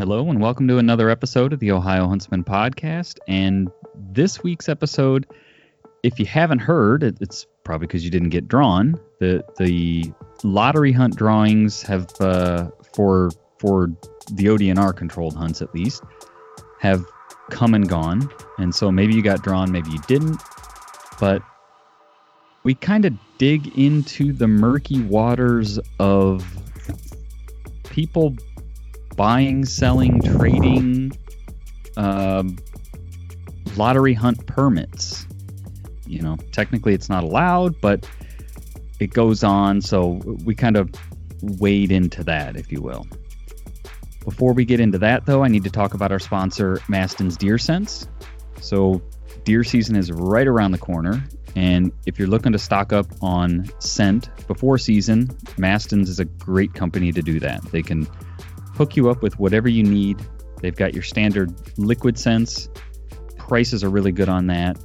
Hello, and welcome to another episode of the Ohio Huntsman Podcast. And this week's episode, if you haven't heard, it's probably because you didn't get drawn. The the lottery hunt drawings have uh, for for the ODNR controlled hunts at least have come and gone, and so maybe you got drawn, maybe you didn't. But we kind of dig into the murky waters of people buying, selling, trading, um, lottery hunt permits. You know, technically it's not allowed, but it goes on. So we kind of wade into that, if you will. Before we get into that, though, I need to talk about our sponsor, Maston's Deer Sense. So, deer season is right around the corner, and if you're looking to stock up on scent before season, Maston's is a great company to do that. They can hook you up with whatever you need. They've got your standard liquid scents. Prices are really good on that.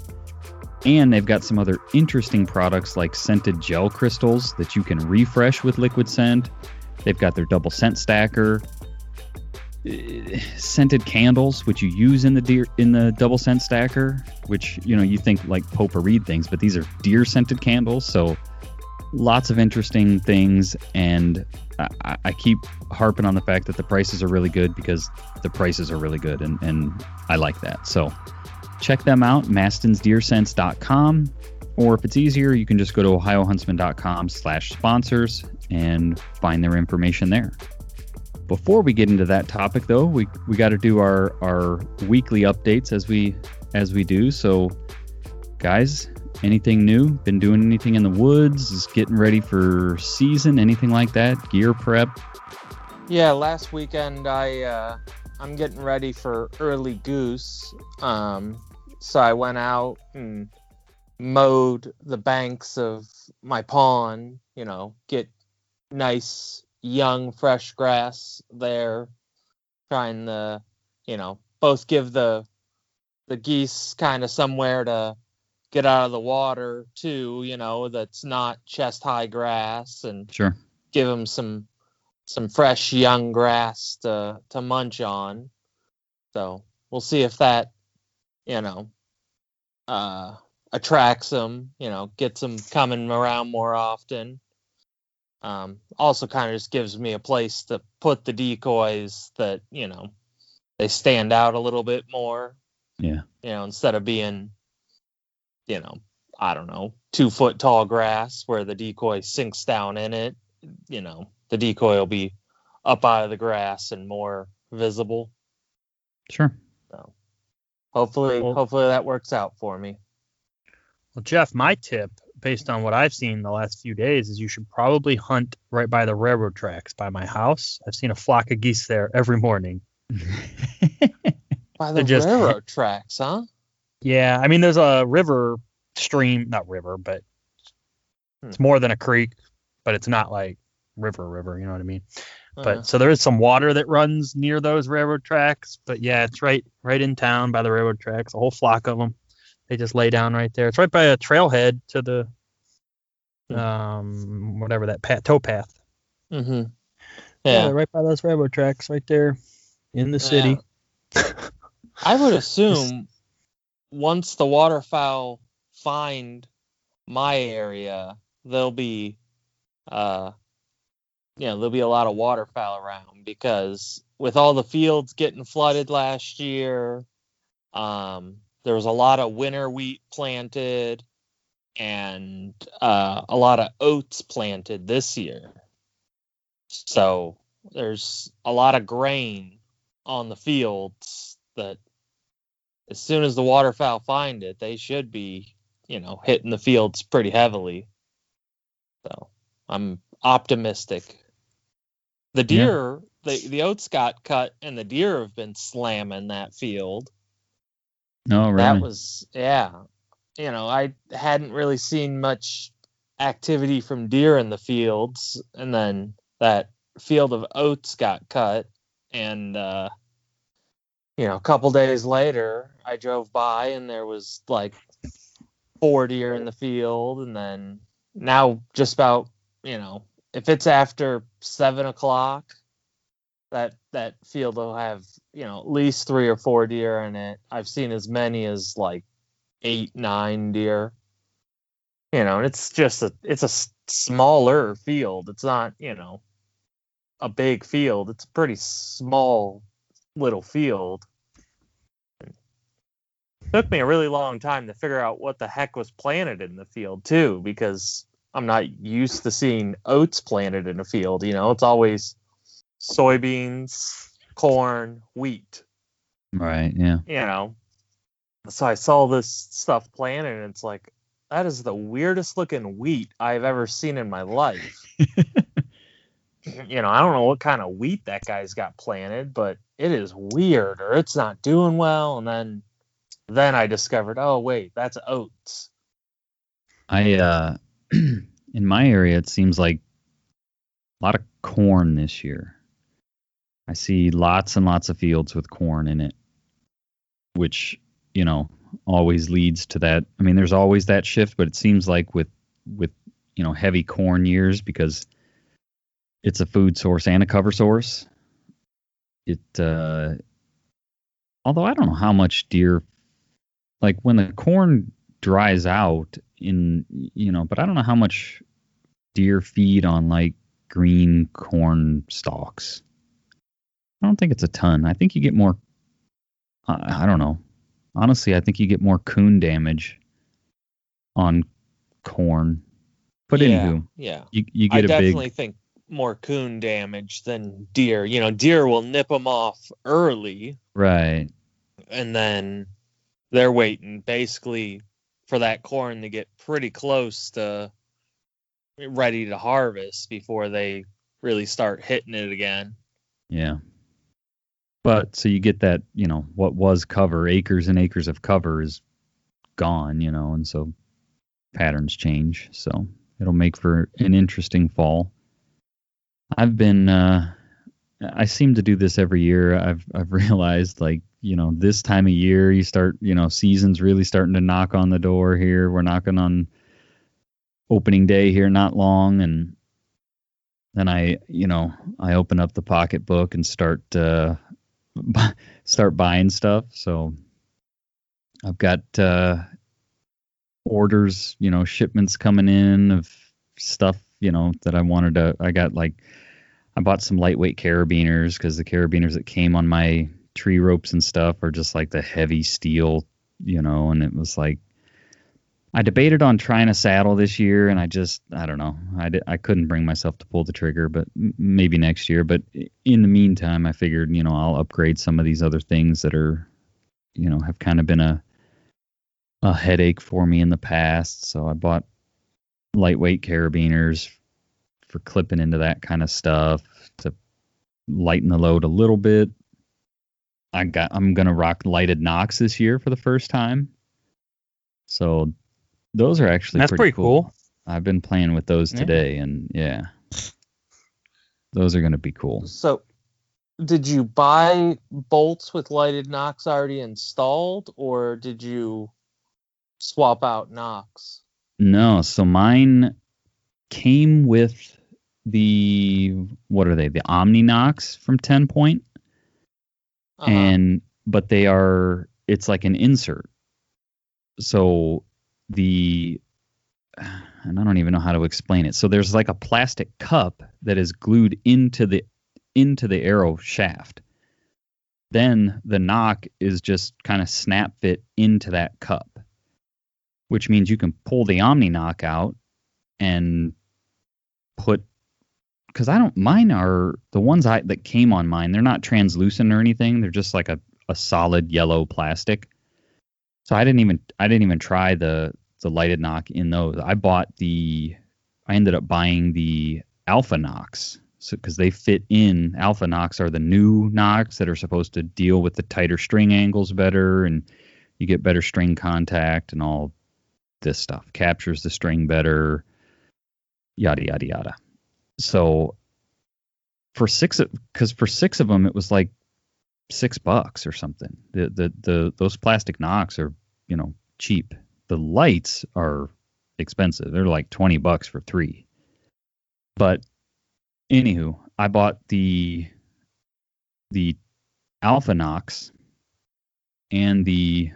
And they've got some other interesting products like scented gel crystals that you can refresh with liquid scent. They've got their double scent stacker, eh, scented candles, which you use in the deer in the double scent stacker, which you know you think like potpourri things, but these are deer scented candles. So lots of interesting things, and I, I, keep harping on the fact that the prices are really good because the prices are really good, and, and I like that. So check them out, mastonsdeersense.com, or if it's easier, you can just go to ohiohuntsman.com slash sponsors and find their information there. Before we get into that topic, though, we, we got to do our, our weekly updates as we as we do. So, guys, Anything new? Been doing anything in the woods? Is getting ready for season? Anything like that? Gear prep? Yeah, last weekend I uh, I'm getting ready for early goose. Um, so I went out and mowed the banks of my pond. You know, get nice young fresh grass there. Trying to, you know, both give the the geese kind of somewhere to get out of the water too you know that's not chest high grass and sure. give them some some fresh young grass to to munch on. So we'll see if that you know uh attracts them you know gets them coming around more often. Um also kind of just gives me a place to put the decoys that you know they stand out a little bit more. Yeah. You know instead of being you know, I don't know, two foot tall grass where the decoy sinks down in it, you know, the decoy will be up out of the grass and more visible. Sure. So hopefully, well, hopefully that works out for me. Well, Jeff, my tip, based on what I've seen the last few days, is you should probably hunt right by the railroad tracks by my house. I've seen a flock of geese there every morning. by the just, railroad tracks, huh? Yeah, I mean, there's a river stream, not river, but hmm. it's more than a creek, but it's not like river, river. You know what I mean? Uh-huh. But so there is some water that runs near those railroad tracks. But yeah, it's right, right in town by the railroad tracks. A whole flock of them. They just lay down right there. It's right by a trailhead to the, hmm. um, whatever that path, tow path. Mm-hmm. Yeah. yeah, right by those railroad tracks, right there in the city. Yeah. I would assume once the waterfowl find my area, there'll be uh you know, there'll be a lot of waterfowl around because with all the fields getting flooded last year, Um, there was a lot of winter wheat planted and uh, a lot of oats planted this year. So there's a lot of grain on the fields that as soon as the waterfowl find it, they should be, you know, hitting the fields pretty heavily. So I'm optimistic. The deer, yeah. the the oats got cut, and the deer have been slamming that field. No, oh, really? That was yeah. You know, I hadn't really seen much activity from deer in the fields, and then that field of oats got cut, and uh, you know, a couple days later, I drove by and there was like four deer in the field, and then now just about you know, if it's after seven o'clock, that that field will have you know at least three or four deer in it. I've seen as many as like eight, nine deer. You know, and it's just a it's a smaller field. It's not you know a big field. It's a pretty small little field. It took me a really long time to figure out what the heck was planted in the field too, because I'm not used to seeing oats planted in a field. You know, it's always soybeans, corn, wheat. Right. Yeah. You know, so I saw this stuff planted, and it's like that is the weirdest looking wheat I've ever seen in my life. you know, I don't know what kind of wheat that guy's got planted, but it is weird or it's not doing well. And then, then I discovered, oh wait, that's oats. I, uh, in my area, it seems like a lot of corn this year. I see lots and lots of fields with corn in it, which, you know, always leads to that. I mean, there's always that shift, but it seems like with, with, you know, heavy corn years because it's a food source and a cover source. It uh, although I don't know how much deer like when the corn dries out in you know, but I don't know how much deer feed on like green corn stalks. I don't think it's a ton. I think you get more I, I don't know. Honestly, I think you get more coon damage on corn. But yeah, anywho, yeah, you you get I a definitely big think more coon damage than deer. You know, deer will nip them off early, right, and then they're waiting basically for that corn to get pretty close to ready to harvest before they really start hitting it again. Yeah. But so you get that, you know, what was cover, acres and acres of cover is gone, you know, and so patterns change. So it'll make for an interesting fall. I've been uh, I seem to do this every year. I've I've realized like you know this time of year you start you know seasons really starting to knock on the door here. We're knocking on opening day here not long and then I you know I open up the pocketbook and start uh, start buying stuff. So I've got uh, orders, you know, shipments coming in of stuff you know that I wanted to. I got like I bought some lightweight carabiners because the carabiners that came on my tree ropes and stuff are just like the heavy steel, you know. And it was like I debated on trying a saddle this year, and I just I don't know. I I couldn't bring myself to pull the trigger, but maybe next year. But in the meantime, I figured you know I'll upgrade some of these other things that are you know have kind of been a a headache for me in the past. So I bought lightweight carabiners for clipping into that kind of stuff to lighten the load a little bit. I got I'm gonna rock lighted nocks this year for the first time. So those are actually that's pretty, pretty cool. cool. I've been playing with those Yeah. today, and yeah, those are gonna be cool. So, did you buy bolts with lighted nocks already installed, or did you swap out nocks? No, so mine came with the what are they? The Omni Nocks from TenPoint, Uh-huh. and but they are it's like an insert. So the and I don't even know how to explain it. So there's like a plastic cup that is glued into the into the arrow shaft then the nock is just kind of snap fit into that cup, which means you can pull the Omni nock out and put because I don't mine are the ones I that came on mine. They're not translucent or anything. They're just like a, a solid yellow plastic. So I didn't even I didn't even try the the lighted nock in those. I bought the I ended up buying the Alpha Nocks because so, they fit in. Alpha Nocks are the new nocks that are supposed to deal with the tighter string angles better, and you get better string contact and all this stuff. Captures the string better, yada yada yada. So for six, because for six of them it was like six bucks or something. The the the those plastic nocks are you know cheap. The lights are expensive. They're like twenty bucks for three. But anywho, I bought the the Alpha Nocks and the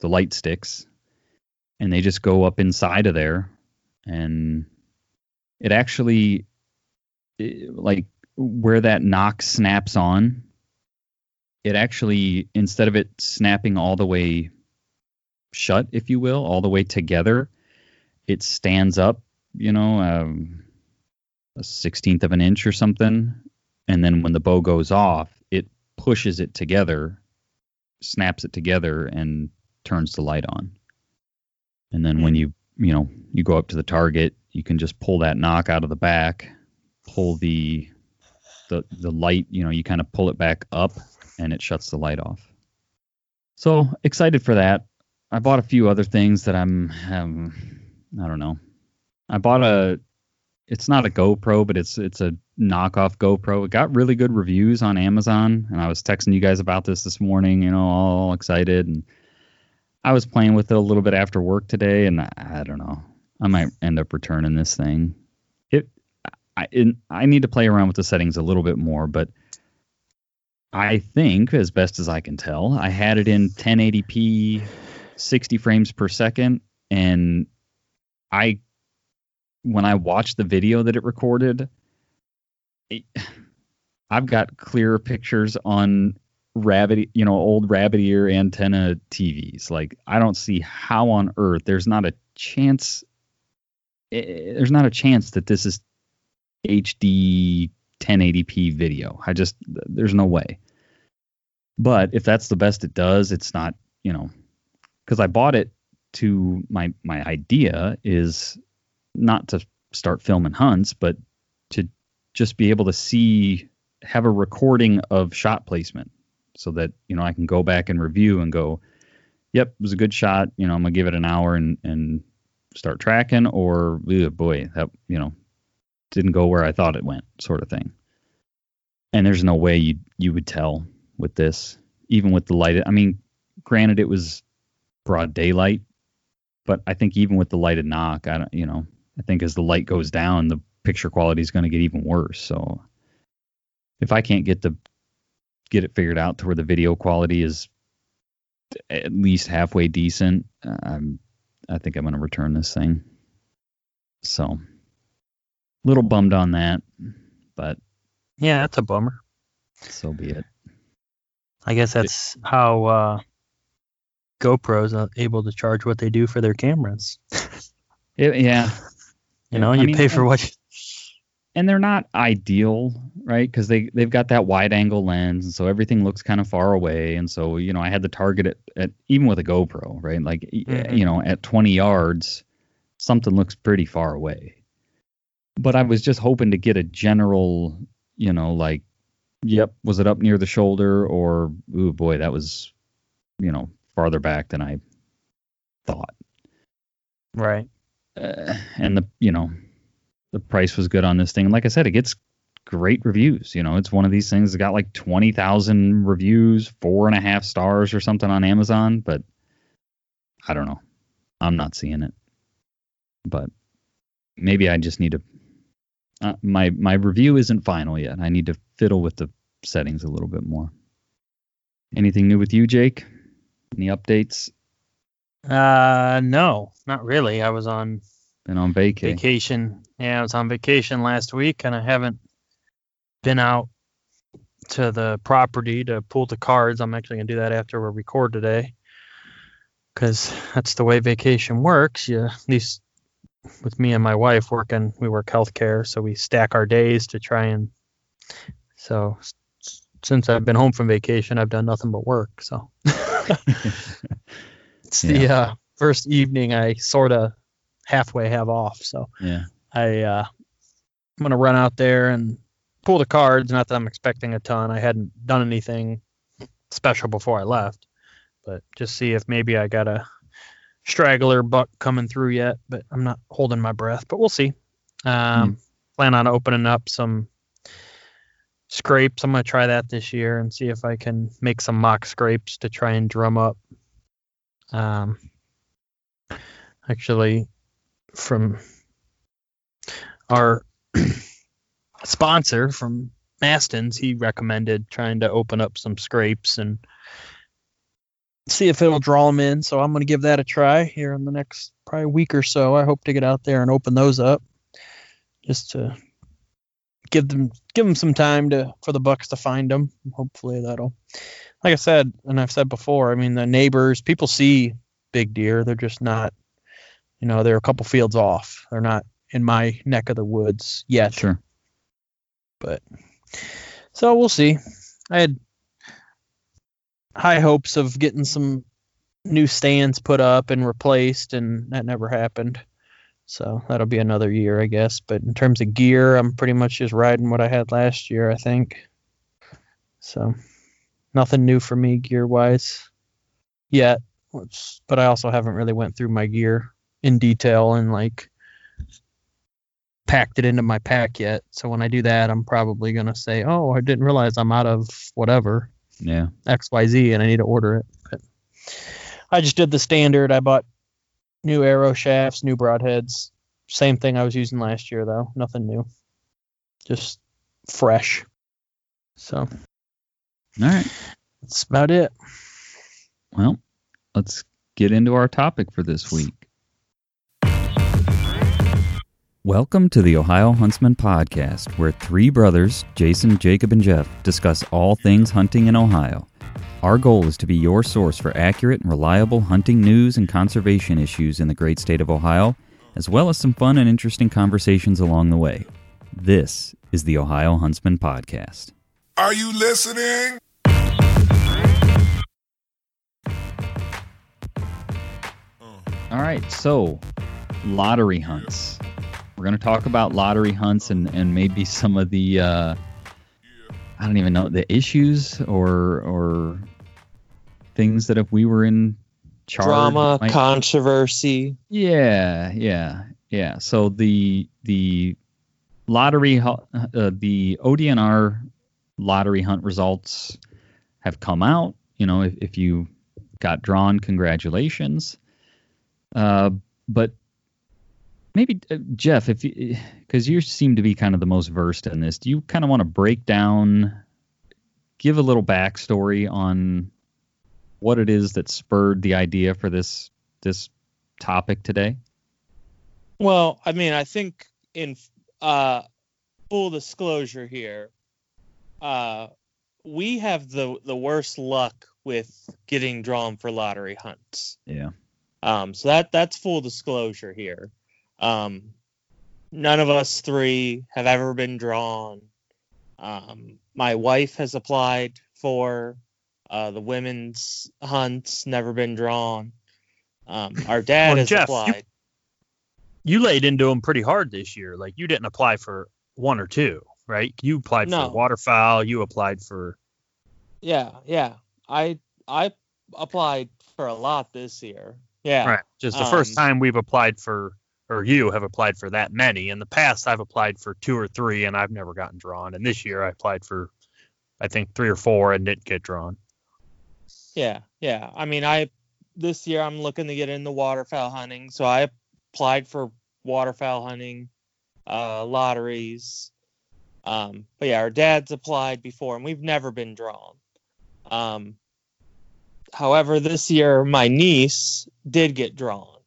the light sticks, and they just go up inside of there, and it actually like where that nock snaps on. It actually instead of it snapping all the way shut, if you will, all the way together, it stands up. You know. Um, a sixteenth of an inch or something, and then when the bow goes off, it pushes it together, snaps it together, and turns the light on. And then when hmm. you you know you go up to the target, you can just pull that nock out of the back, pull the the the light, you know, you kind of pull it back up, and it shuts the light off. So excited for that. I bought a few other things that I'm um, I don't know. I bought a it's not a GoPro, but it's it's a knockoff GoPro. It got really good reviews on Amazon, and I was texting you guys about this this morning. You know, all excited, and I was playing with it a little bit after work today, and I, I don't know. I might end up returning this thing. It, I, it, I need to play around with the settings a little bit more, but I think, as best as I can tell, I had it in 1080p, 60 frames per second, and I when I watched the video that it recorded, it, I've got clearer pictures on rabbit, you know, old rabbit ear antenna TVs. Like I don't see how on earth there's not a chance. Eh, there's not a chance that this is HD 1080p video. I just there's no way. But if that's the best it does, it's not, you know, because I bought it to my my idea is not to start filming hunts, but to just be able to see, have a recording of shot placement so that, you know, I can go back and review and go, yep, it was a good shot. You know, I'm to give it an hour and, and start tracking or, boy, that, you know, didn't go where I thought it went sort of thing. And there's no way you, you would tell with this, even with the light. I mean, granted, it was broad daylight, but I think even with the lighted nock, I don't, you know, I think as the light goes down, the picture quality is going to get even worse. So if I can't get the get it figured out to where the video quality is at least halfway decent, I'm I think I'm going to return this thing. So little bummed on that, but yeah, that's a bummer. So be it. I guess that's it, how uh, GoPro's able to charge what they do for their cameras. it, yeah, you know, you mean, pay for what. You... And they're not ideal, right? Because they they've got that wide angle lens, and so everything looks kind of far away. And so you know, I had to target it at even with a GoPro, right? Like mm-hmm. you know, at 20 yards, something looks pretty far away. But I was just hoping to get a general, you know, like, yep, was it up near the shoulder, or oh boy, that was, you know, farther back than I thought. Right uh, and the you know the price was good on this thing. Like I said, it gets great reviews. You know, it's one of these things that got like twenty thousand reviews, four and a half stars or something on Amazon. But I don't know. I'm not seeing it. But maybe I just need to. Uh, my my review isn't final yet. I need to fiddle with the settings a little bit more. Anything new with you, Jake? Any updates? Uh, no, not really. I was on been on vacation. Vacation. Yeah, I was on vacation last week, and I haven't been out to the property to pull the cards. I'm actually gonna do that after we record today, because that's the way vacation works. You at least with me and my wife working, we work healthcare, so we stack our days to try and. So since I've been home from vacation, I've done nothing but work. So it's yeah. the uh, first evening I sort of halfway have off. So yeah, I uh, I'm gonna run out there and pull the cards. Not that I'm expecting a ton. I hadn't done anything special before I left, but just see if maybe I got a straggler buck coming through yet. But I'm not holding my breath. But we'll see. Um, mm. Plan on opening up some scrapes. I'm gonna try that this year and see if I can make some mock scrapes to try and drum up. Um, actually, from our sponsor from Maston's, he recommended trying to open up some scrapes and see if it'll draw them in. So I'm going to give that a try here in the next probably week or so. I hope to get out there and open those up just to give them give them some time to for the bucks to find them. Hopefully that'll, like I said, and I've said before. I mean, the neighbors, people see big deer. They're just not, you know, they're a couple fields off. They're not in my neck of the woods yet. Sure. But so we'll see. I had high hopes of getting some new stands put up and replaced, and that never happened. So that'll be another year, I guess. But in terms of gear, I'm pretty much just riding what I had last year, I think. So nothing new for me gear wise yet. But I also haven't really went through my gear in detail and like packed it into my pack yet. So when I do that, I'm probably gonna say, "Oh, I didn't realize I'm out of whatever." Yeah. X Y Z, and I need to order it. But I just did the standard. I bought new arrow shafts, new broadheads. Same thing I was using last year though. Nothing new. Just fresh. So. All right. That's about it. Well, let's get into our topic for this week. Welcome to the Ohio Huntsman Podcast, where three brothers, Jason, Jacob, and Jeff, discuss all things hunting in Ohio. Our goal is to be your source for accurate and reliable hunting news and conservation issues in the great state of Ohio, as well as some fun and interesting conversations along the way. This is the Ohio Huntsman Podcast. Are you listening? All right, so lottery hunts. We're going to talk about lottery hunts and, and maybe some of the uh, I don't even know the issues or or things that if we were in charge drama might... controversy. Yeah yeah yeah. So the the lottery uh, the ODNR lottery hunt results have come out. You know if, if you got drawn congratulations. Uh, but maybe uh, Jeff, if because you, you seem to be kind of the most versed in this, do you kind of want to break down, give a little backstory on what it is that spurred the idea for this this topic today? Well, I mean, I think in uh, full disclosure here, uh, we have the the worst luck with getting drawn for lottery hunts. Yeah. Um, so that that's full disclosure here. Um, none of us three have ever been drawn. Um, my wife has applied for uh, the women's hunts, never been drawn. Um, our dad well, has Jeff, applied. You, you, laid into them pretty hard this year. Like you didn't apply for one or two, right? You applied no. for waterfowl. You applied for. Yeah, yeah. I I applied for a lot this year. Yeah. Right. Just the um, first time we've applied for or you have applied for that many. In the past, I've applied for two or three, and I've never gotten drawn. And this year, I applied for, I think, three or four and didn't get drawn. Yeah, yeah. I mean, I this year I'm looking to get into waterfowl hunting, so I applied for waterfowl hunting uh, lotteries. Um, but yeah, our dad's applied before, and we've never been drawn. Um, however, this year my niece did get drawn,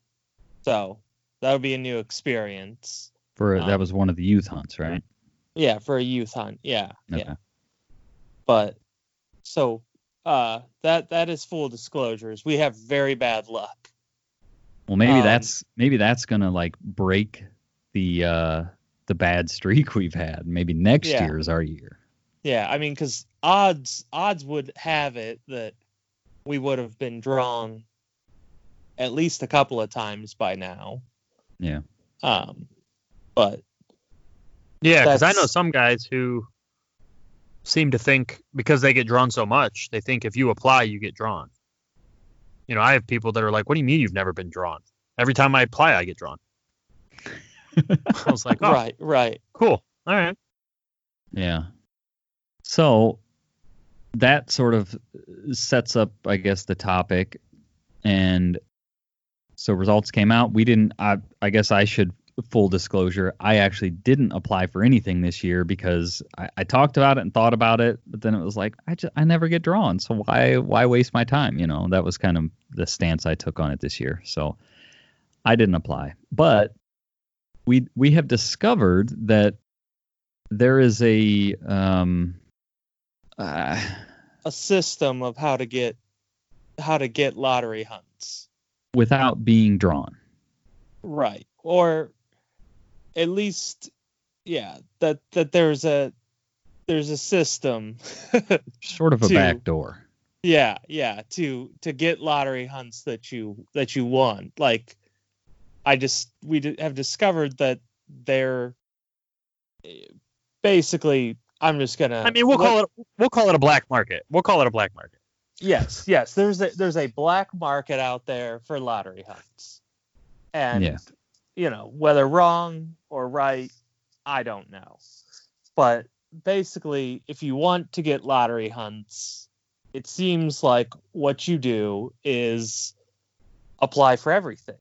so that would be a new experience. For um, that was one of the youth hunts, right? Yeah, for a youth hunt. Yeah, okay. yeah. But so uh, that that is full disclosures. We have very bad luck. Well, maybe Um, that's maybe that's gonna like break the uh the bad streak we've had. Maybe next Yeah. year is our year. Yeah, I mean, because odds odds would have it that we would have been drawn at least a couple of times by now. Yeah. Um, but Yeah, because I know some guys who seem to think because they get drawn so much, they think if you apply, you get drawn. You know, I have people that are like, "What do you mean you've never been drawn?" Every time I apply, I get drawn. I was like, "Oh, right, right. cool, all right." Yeah. So that sort of sets up, I guess, the topic. And so results came out. We didn't, I, I guess I should, full disclosure, I actually didn't apply for anything this year because I, I talked about it and thought about it, but then it was like, I just, I never get drawn. So why, why waste my time? You know, that was kind of the stance I took on it this year. So I didn't apply. But we, we have discovered that there is a um uh, A system of how to get how to get lottery hunts. Without being drawn Right. Or at least yeah, that that there's a there's a system sort of a To- back door yeah, yeah, to to get lottery hunts that you that you want. Like I just we d- have discovered that they're eh, basically I'm just going to I mean, we'll call it we'll call it a black market. We'll call it a black market. Yes, yes. There's a there's a black market out there for lottery hunts, and Yeah. you know whether wrong or right, I don't know. But basically, if you want to get lottery hunts, it seems like what you do is apply for everything.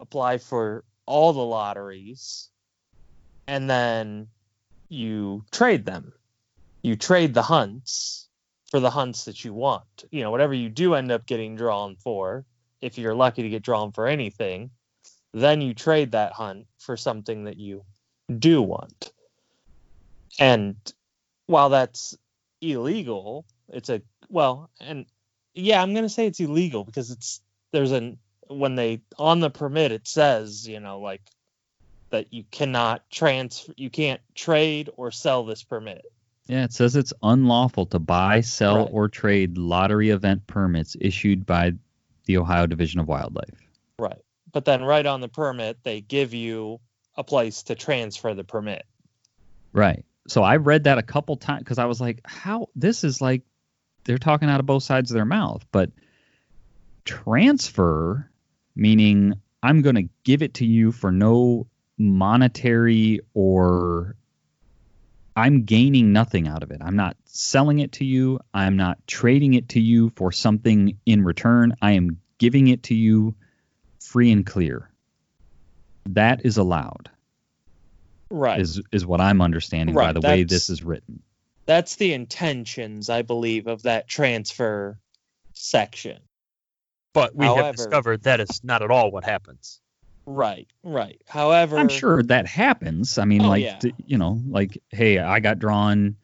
Apply for all the lotteries, and then you trade them. You trade the hunts for the hunts that you want. You know, whatever you do end up getting drawn for, if you're lucky to get drawn for anything, then you trade that hunt for something that you do want. And while that's illegal, it's a well, and yeah, I'm gonna say it's illegal because it's there's an when they on the permit it says you know like that you cannot transfer you can't trade or sell this permit yeah it says it's unlawful to buy sell Right. or trade lottery event permits issued by the ohio division of wildlife Right. But then right on the permit, they give you a place to transfer the permit. right so i read that a couple times because i was like how this is like they're talking out of both sides of their mouth but transfer meaning i'm going to give it to you for no monetary or i'm gaining nothing out of it i'm not selling it to you i'm not trading it to you for something in return i am giving it to you free and clear that is allowed Right. is is what i'm understanding by Right, the way this is written That's the intentions, I believe, of that transfer section. But we However- have discovered that is not at all what happens. Right. Right. However, I'm sure that happens. I mean, Oh, like yeah. you know, like hey, I got drawn.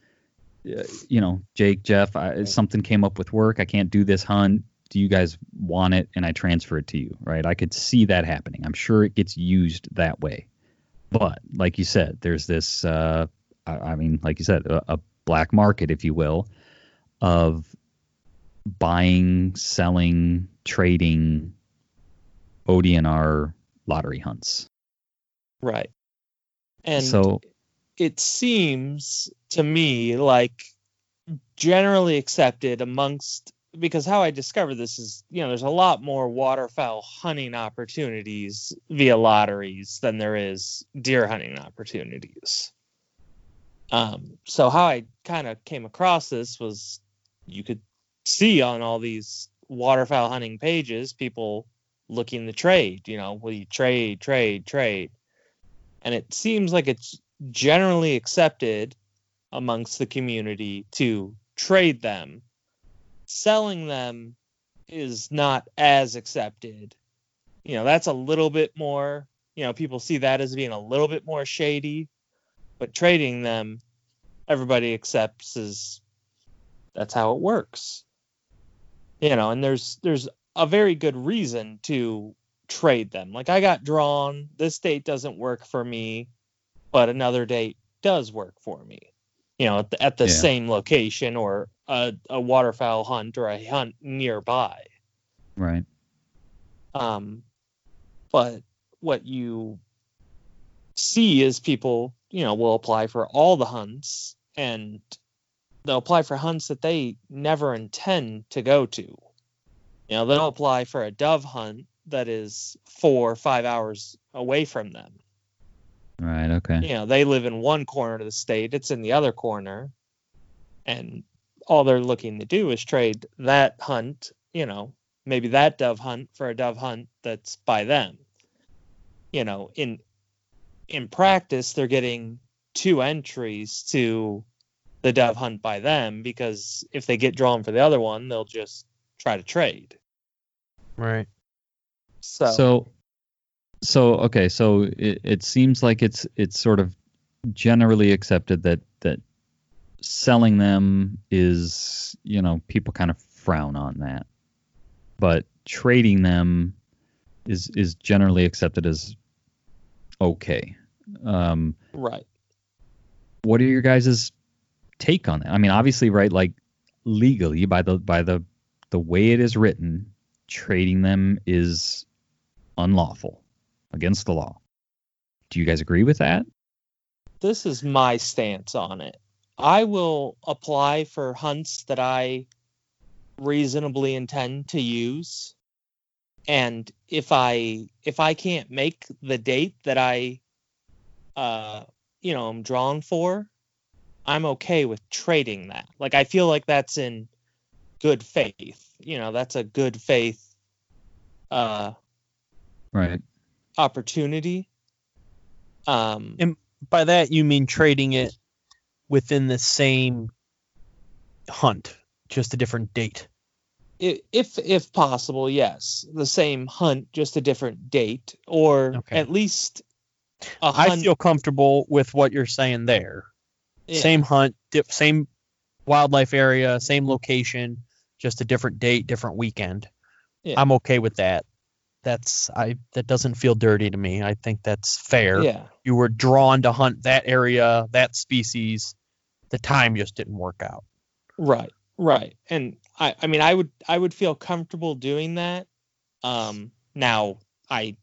uh, You know, Jake, Jeff, I, something came up with work. I can't do this hunt. Do you guys want it? And I transfer it to you, right? I could see that happening. I'm sure it gets used that way. But like you said, there's this. Uh, I, I mean, like you said, a, a black market, if you will, of buying, selling, trading ODNR lottery hunts. right. And so it seems to me like generally accepted amongst because how I discovered this is you know there's a lot more waterfowl hunting opportunities via lotteries than there is deer hunting opportunities. Um, so how I kind of came across this was you could see on all these waterfowl hunting pages people looking to trade. You know, will you trade, trade, trade? And it seems like it's generally accepted amongst the community to trade them. Selling them is not as accepted. You know, that's a little bit more, you know, people see that as being a little bit more shady, but trading them, everybody accepts as That's how it works. You know, and there's there's a very good reason to trade them. Like I got drawn, this date doesn't work for me, but another date does work for me. You know, at the, at the yeah. same location or a, a waterfowl hunt or a hunt nearby. Right. Um, but what you see is people, you know, will apply for all the hunts and they'll apply for hunts that they never intend to go to. You know, they'll apply for a dove hunt that is four or five hours away from them. Right. Okay. You know, they live in one corner of the state, it's in the other corner. And all they're looking to do is trade that hunt, you know, maybe that dove hunt for a dove hunt that's by them. You know, in in practice they're getting two entries to the dove hunt by them because if they get drawn for the other one, they'll just try to trade. Right. So So so okay, so it, it seems like it's it's sort of generally accepted that that selling them is, you know, people kind of frown on that. But trading them is is generally accepted as okay. Um, right. What are your guys' take on that? I mean, obviously, right? Like legally, by the by the the way it is written, trading them is unlawful, against the law. Do you guys agree with that? This is my stance on it. I will apply for hunts that I reasonably intend to use and if i if i can't make the date that i uh you know i'm drawn for i'm okay with trading that like i feel like that's in good faith you know that's a good faith uh right opportunity um and by that you mean trading it within the same hunt just a different date if if possible yes the same hunt just a different date or okay. at least I feel comfortable with what you're saying there. Yeah. Same hunt, dip, same wildlife area, same location, just a different date, different weekend. Yeah. I'm okay with that. That's I that doesn't feel dirty to me. I think that's fair. Yeah. You were drawn to hunt that area, that species. The time just didn't work out. Right. Right. And I I mean I would I would feel comfortable doing that. Um now I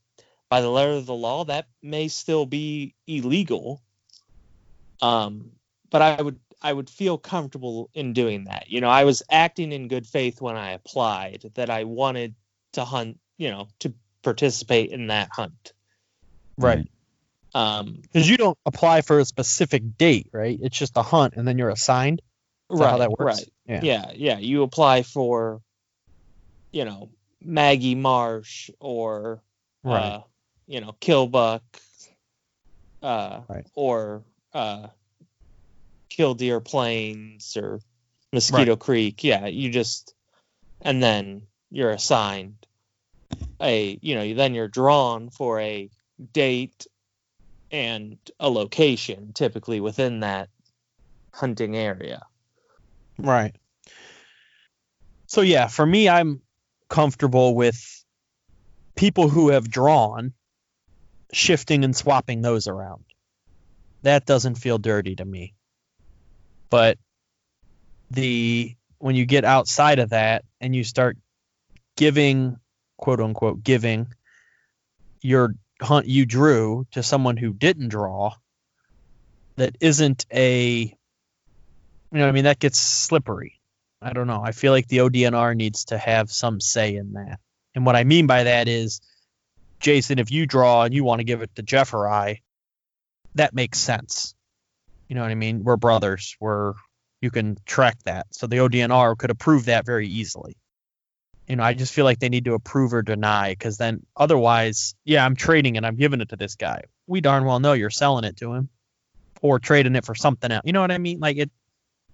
by the letter of the law, that may still be illegal. Um, but I would I would feel comfortable in doing that. You know, I was acting in good faith when I applied that I wanted to hunt, you know, to participate in that hunt. Right. Um, because you don't apply for a specific date, right? It's just a hunt, and then you're assigned. Right. how that works? Right. Yeah. yeah. Yeah. You apply for, you know, Magee Marsh or right. uh, you know, Killbuck, uh, right. or uh, Killdeer Plains or Mosquito right. Creek. Yeah, you just and then you're assigned a you know then you're drawn for a date and a location typically within that hunting area right so yeah for me i'm comfortable with people who have drawn shifting and swapping those around. That doesn't feel dirty to me. But the when you get outside of that and you start giving quote unquote giving your hunt you drew to someone who didn't draw that isn't a you know I mean that gets slippery. I don't know. I feel like the ODNR needs to have some say in that. And what I mean by that is Jason, if you draw and you want to give it to Jeff or I, that makes sense. You know what I mean? We're brothers. We're you can track that. So the ODNR could approve that very easily. You know, I just feel like they need to approve or deny because then otherwise, yeah, I'm trading and I'm giving it to this guy. We darn well know you're selling it to him or trading it for something else. You know what I mean? Like it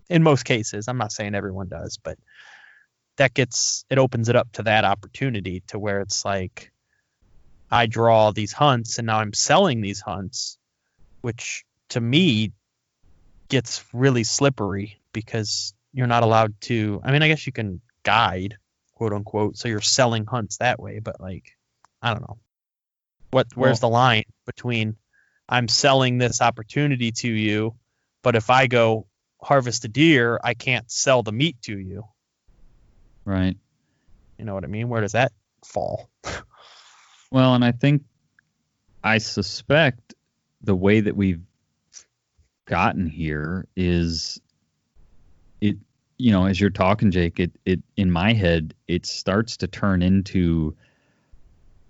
in most cases. I'm not saying everyone does, but that gets it opens it up to that opportunity to where it's like I draw these hunts and now I'm selling these hunts, which to me gets really slippery because you're not allowed to. I mean, I guess you can guide, quote unquote, so you're selling hunts that way, but like, I don't know. What where's well, the line between I'm selling this opportunity to you, but if I go harvest a deer, I can't sell the meat to you. Right. You know what I mean? Where does that fall? well, and I think I suspect the way that we've gotten here is it you know as you're talking Jake it it in my head it starts to turn into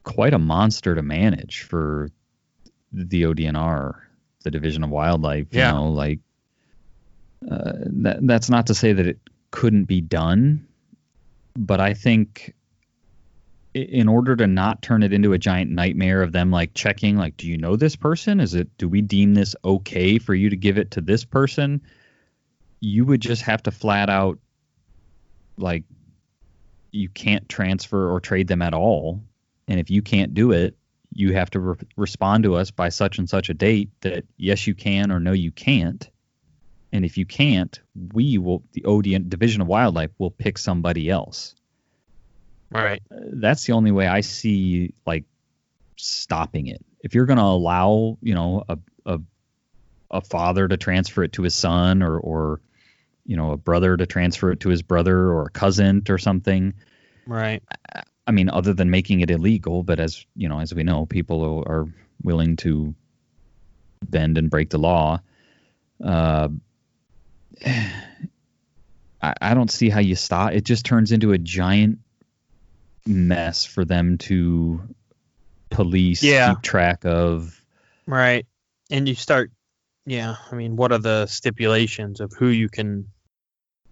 quite a monster to manage for the ODNR the Division of Wildlife yeah. you know like uh, that that's not to say that it couldn't be done but I think in order to not turn it into a giant nightmare of them like checking like do you know this person? Is it do we deem this okay for you to give it to this person? You would just have to flat out like you can't transfer or trade them at all. And if you can't do it you have to re- respond to us by such and such a date that yes you can or no you can't. And if you can't we will the ODN division of wildlife will pick somebody else Right. That's the only way I see like stopping it. If you're going to allow, you know, a, a a father to transfer it to his son or or you know, a brother to transfer it to his brother or a cousin or something. Right. I mean, other than making it illegal, but as you know, as we know, people are willing to bend and break the law. Uh, I, I don't see how you stop. It just turns into a giant mess for them to police, yeah. keep track of. Right. And you start, yeah. I mean, what are the stipulations of who you can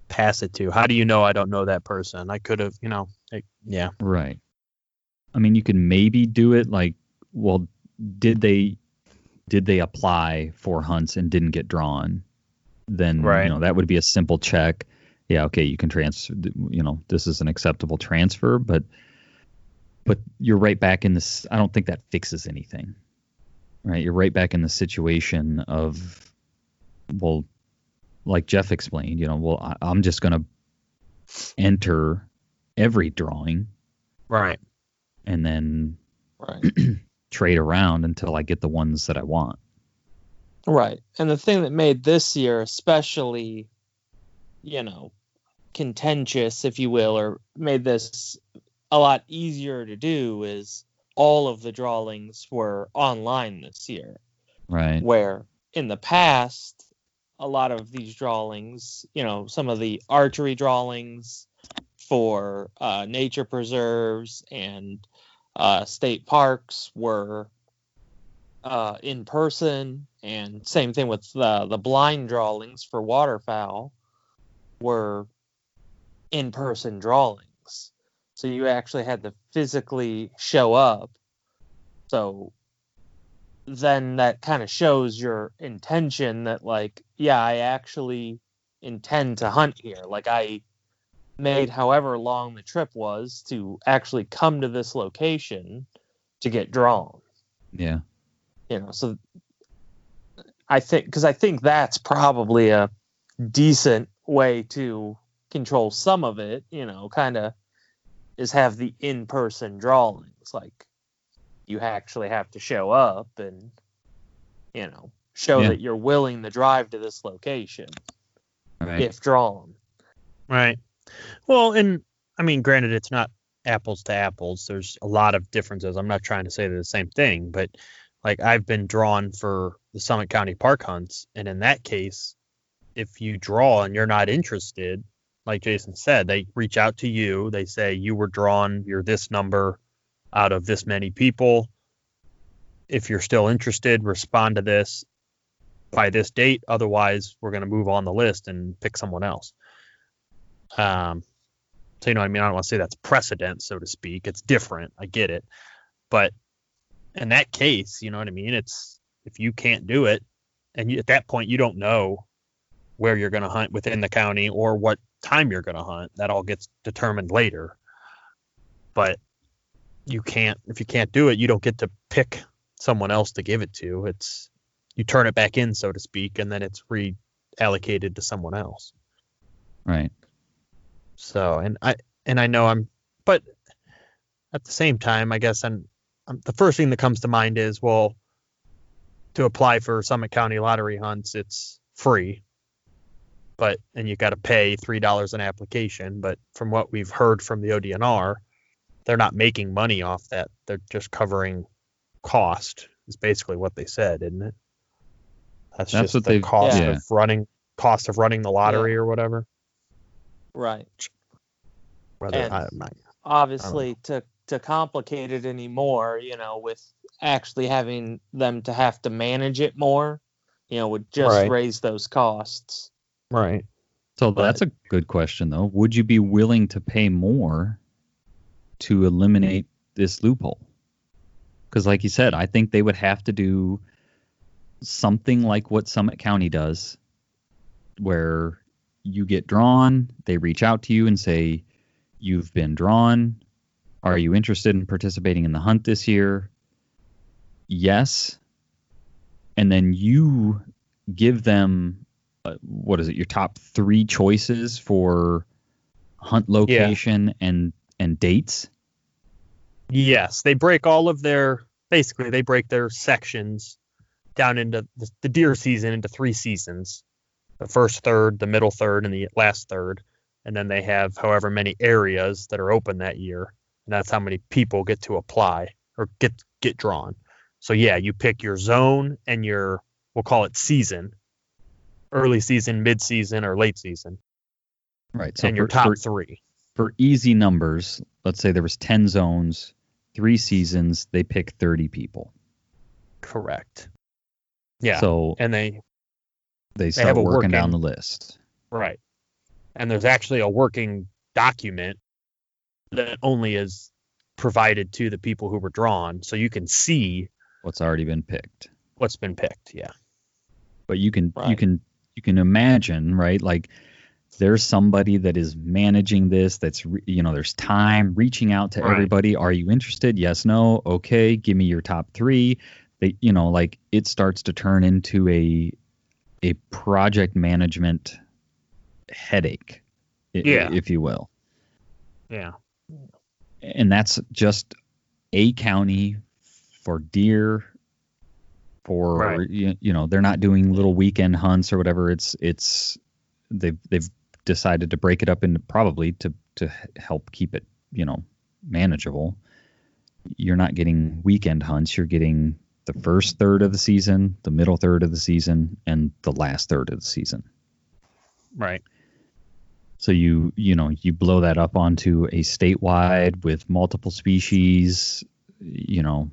pass it to? How do you know I don't know that person? I could have, you know, like, yeah. Right. I mean, you can maybe do it like, well, did they did they apply for hunts and didn't get drawn? Then right. you know that would be a simple check yeah, okay, you can transfer, you know, this is an acceptable transfer, but but you're right back in this. I don't think that fixes anything, right? You're right back in the situation of, well, like Jeff explained, you know, well, I, I'm just going to enter every drawing, right, and then right. trade around until I get the ones that I want. Right. And the thing that made this year especially, you know, contentious, if you will, or made this a lot easier to do is all of the drawings were online this year. Right. Where in the past, a lot of these drawings, you know, some of the archery drawings for uh, nature preserves and uh, state parks were uh, in person, and same thing with the the blind drawings for waterfowl were in person drawings. So you actually had to physically show up. So then that kind of shows your intention that, like, yeah, I actually intend to hunt here. Like, I made however long the trip was to actually come to this location to get drawn. Yeah. You know, so I think, because I think that's probably a decent way to control some of it, you know, kind of is have the in-person drawings. Like you actually have to show up and you know show yeah. that you're willing to drive to this location right. if drawn. Right. Well, and I mean, granted, it's not apples to apples. There's a lot of differences. I'm not trying to say they're the same thing, but like I've been drawn for the Summit County Park hunts, and in that case, if you draw and you're not interested, like Jason said, they reach out to you. They say you were drawn, you're this number out of this many people. If you're still interested, respond to this by this date. Otherwise, we're going to move on the list and pick someone else. Um, so you know, I mean, I don't want to say that's precedent, so to speak. It's different. I get it, but in that case, you know what I mean. It's if you can't do it, and you, at that point you don't know where you're going to hunt within the county or what time you're going to hunt. That all gets determined later. But you can't if you can't do it, you don't get to pick someone else to give it to. It's you turn it back in, so to speak, and then it's reallocated to someone else. Right. So, and I and I know I'm, but at the same time, I guess I'm, I'm the first thing that comes to mind is well, to apply for Summit County lottery hunts, it's free, but and you got to pay three dollars an application. But from what we've heard from the ODNR, they're not making money off that. They're just covering cost. Is basically what they said, isn't it? That's, That's just what the cost yeah. of running cost of running the lottery or whatever. Right. Whether And- I, I, Obviously, to to complicate it anymore, you know, with actually having them to have to manage it more, you know, would just Right. raise those costs. Right. So But- that's a good question, though. Would you be willing to pay more to eliminate this loophole? Because, like you said, I think they would have to do something like what Summit County does, where you get drawn, they reach out to you and say, You've been drawn. Are you interested in participating in the hunt this year? Yes. And then you give them uh, what is it your top three choices for hunt location and and dates Yes, they break all of their basically they break their sections down into the, the deer season into three seasons. The first third, the middle third, and the last third. And then they have however many areas that are open that year. And that's how many people get to apply or get get drawn. So yeah, you pick your zone and your we'll call it season. Early season, mid season, or late season. right so and your top for, three. for easy numbers let's say there was 10 zones three seasons they pick 30 people Correct. Yeah. so and they they start have a working down the list Right. And there's actually a working document that only is provided to the people who were drawn. So you can see what's already been picked what's been picked. Yeah. but you can you can you can imagine right like there's somebody that is managing this that's you know there's time reaching out to Right. everybody are you interested yes no okay give me your top 3 they you know like it starts to turn into a a project management headache Yeah. if you will Yeah. and that's just a county for deer for Right. you, you know they're not doing little weekend hunts or whatever it's it's they've they've decided to break it up into probably to to help keep it you know manageable you're not getting weekend hunts you're getting the first third of the season the middle third of the season and the last third of the season Right. so you you know you blow that up onto a statewide with multiple species you know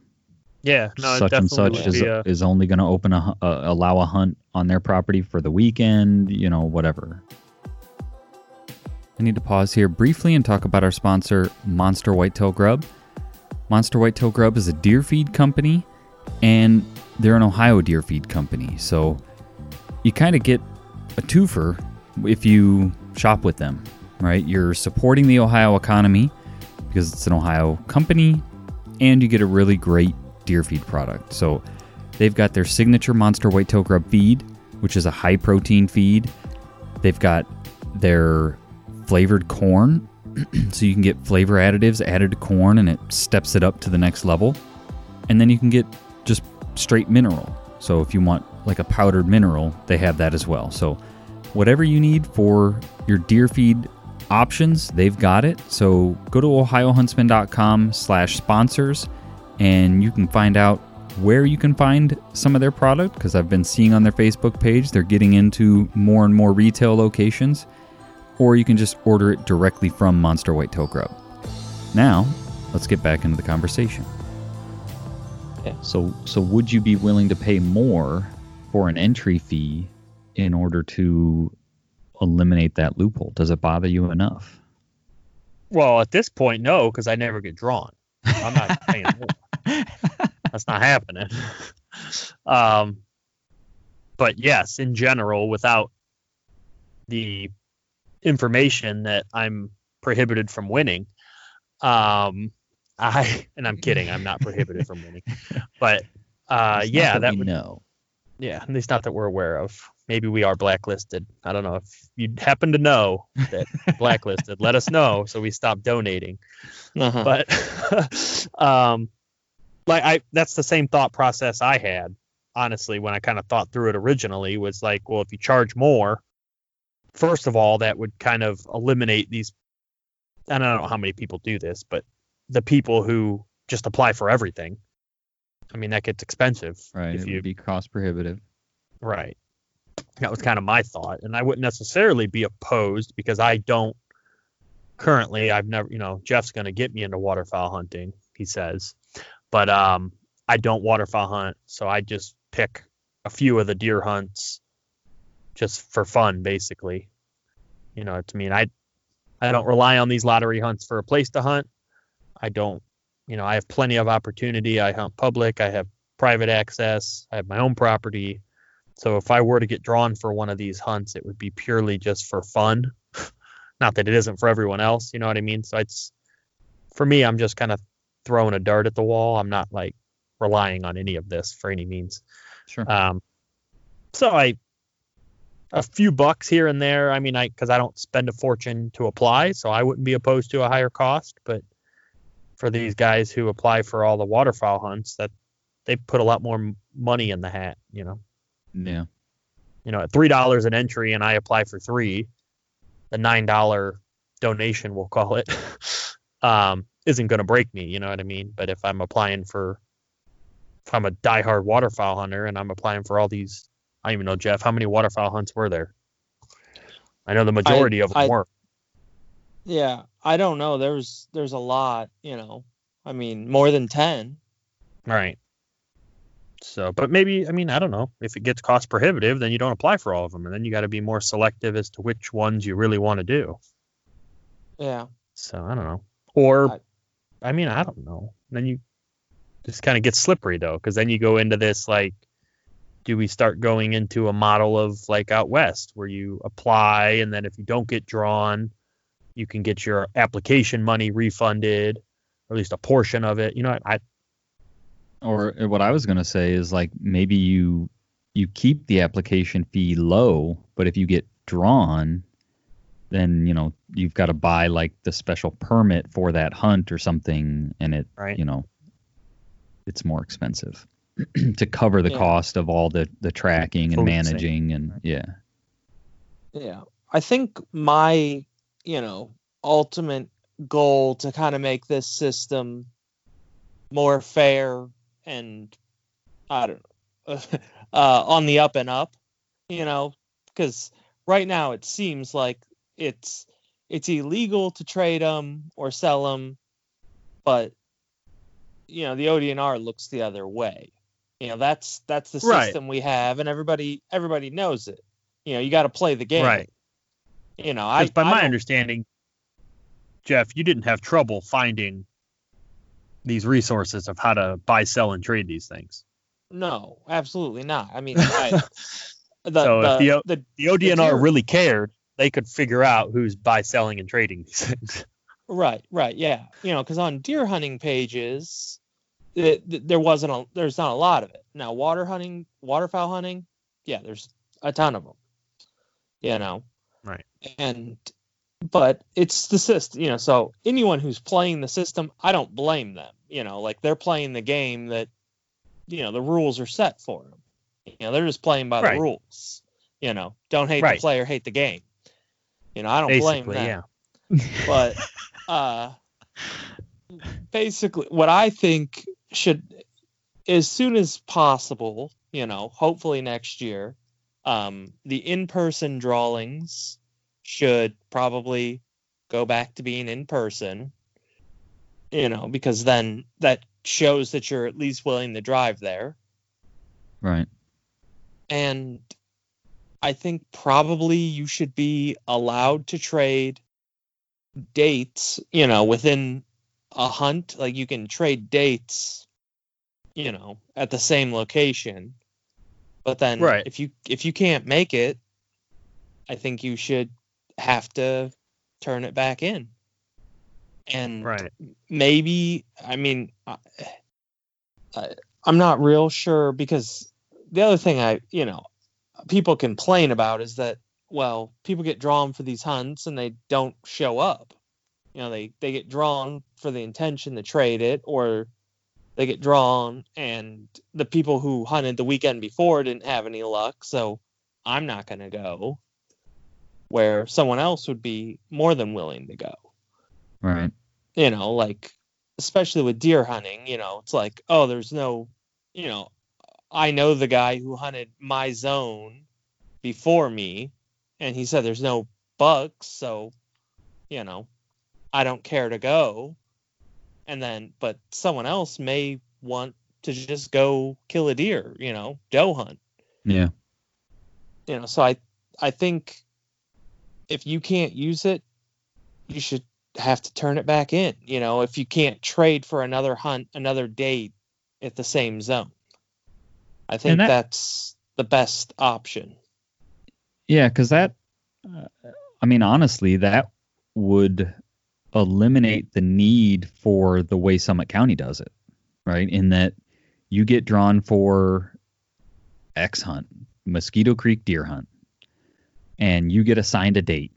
Yeah. No, such and such is be a- is only going to open a, hu- uh, allow a hunt on their property for the weekend, you know, whatever. I need to pause here briefly and talk about our sponsor, Monster Whitetail Grub. Monster Whitetail Grub is a deer feed company, and they're an Ohio deer feed company. So you kind of get a twofer if you shop with them, right? You're supporting the Ohio economy because it's an Ohio company, and you get a really great deer feed product. So they've got their signature Monster Whitetail Grub feed, which is a high protein feed. They've got their flavored corn, so you can get flavor additives added to corn and it steps it up to the next level. And then you can get just straight mineral. So if you want like a powdered mineral, they have that as well. So whatever you need for your deer feed options, they've got it. So go to ohiohuntsman.com slash sponsors and you can find out where you can find some of their product because I've been seeing on their Facebook page they're getting into more and more retail locations, or you can just order it directly from Monster White Whitetail Grub. Now, let's get back into the conversation. Yeah. So, so would you be willing to pay more for an entry fee in order to eliminate that loophole? Does it bother you enough? Well, at this point, no, because I never get drawn. I'm not paying more. That's not happening. Um, but yes, in general, without the information that I'm prohibited from winning, um, I and I'm kidding, I'm not prohibited from winning, but uh, It's not yeah, that we would know. Yeah, at least not that we're aware of. Maybe we are blacklisted. I don't know if you happen to know that blacklisted. let us know so we stop donating. Uh-huh. But um, like I, that's the same thought process I had. Honestly, when I kind of thought through it originally, was like, well, if you charge more, first of all, that would kind of eliminate these. And I don't know how many people do this, but the people who just apply for everything. I mean, that gets expensive. Right. If it you, would be cost prohibitive. Right. That was kind of my thought. And I wouldn't necessarily be opposed because I don't currently, I've never, you know, Jeff's going to get me into waterfowl hunting, he says. But um, I don't waterfowl hunt. So I just pick a few of the deer hunts just for fun, basically. You know, to me, I, I don't rely on these lottery hunts for a place to hunt. I don't you know, I have plenty of opportunity. I hunt public, I have private access, I have my own property. So if I were to get drawn for one of these hunts, it would be purely just for fun. Not that it isn't for everyone else, you know what I mean? So it's for me, I'm just kind of throwing a dart at the wall. I'm not like relying on any of this for any means. Sure. Um, so I a few bucks here and there. I mean, I because I don't spend a fortune to apply, so I wouldn't be opposed to a higher cost. But for these guys who apply for all the waterfowl hunts that they put a lot more money in the hat, you know. Yeah. You know, at three dollars an entry, and I apply for three, the nine dollar donation, we'll call it, um, isn't going to break me. You know what I mean? But if I'm applying for, if I'm a diehard waterfowl hunter and I'm applying for all these, I don't even know Jeff, how many waterfowl hunts were there? I know the majority I, of them I, were. Yeah, I don't know. There's there's a lot, you know. I mean, more than 10. Right. So, but maybe I mean, I don't know. If it gets cost prohibitive, then you don't apply for all of them and then you got to be more selective as to which ones you really want to do. Yeah. So, I don't know. Or I, I mean, I don't know. Then you just kind of get slippery though cuz then you go into this like do we start going into a model of like out west where you apply and then if you don't get drawn you can get your application money refunded, or at least a portion of it. You know, I. Or uh, what I was gonna say is like maybe you you keep the application fee low, but if you get drawn, then you know you've got to buy like the special permit for that hunt or something, and it right. you know it's more expensive to cover the yeah. cost of all the the tracking and managing and yeah. Yeah, I think my you know, ultimate goal to kind of make this system more fair and I don't know, uh, on the up and up, you know, because right now it seems like it's it's illegal to trade them or sell them, but you know the ODNR looks the other way. You know that's that's the system right. we have, and everybody everybody knows it. You know you got to play the game. Right. You know, I by I my understanding, Jeff, you didn't have trouble finding these resources of how to buy, sell, and trade these things. No, absolutely not. I mean, I, the, so the, if the, the, the ODNR the really cared, they could figure out who's buy, selling, and trading these things. Right, right, yeah. You know, because on deer hunting pages, it, there wasn't a, there's not a lot of it. Now, water hunting, waterfowl hunting, yeah, there's a ton of them. You know, Right. And but it's the system, you know, so anyone who's playing the system, I don't blame them. You know, like they're playing the game that you know, the rules are set for them. You know, they're just playing by right. the rules. You know, don't hate right. the player, hate the game. You know, I don't Basically, blame them. Yeah. but uh basically what I think should as soon as possible, you know, hopefully next year, um, the in-person drawings should probably go back to being in person. You know, because then that shows that you're at least willing to drive there. Right. And I think probably you should be allowed to trade dates, you know, within a hunt. Like you can trade dates, you know, at the same location. But then right. if you if you can't make it, I think you should have to turn it back in. And right. maybe I mean I, I, I'm not real sure because the other thing I, you know, people complain about is that well, people get drawn for these hunts and they don't show up. You know, they they get drawn for the intention to trade it or they get drawn and the people who hunted the weekend before didn't have any luck, so I'm not going to go. Where someone else would be more than willing to go. Right. You know, like especially with deer hunting, you know, it's like, oh, there's no, you know, I know the guy who hunted my zone before me, and he said there's no bucks, so, you know, I don't care to go. And then, but someone else may want to just go kill a deer, you know, doe hunt. Yeah. You know, so I, I think if you can't use it, you should have to turn it back in. You know, if you can't trade for another hunt, another date at the same zone, I think that, that's the best option. Yeah, because that, uh, I mean, honestly, that would eliminate the need for the way Summit County does it, right? In that you get drawn for X hunt, Mosquito Creek deer hunt, and you get assigned a date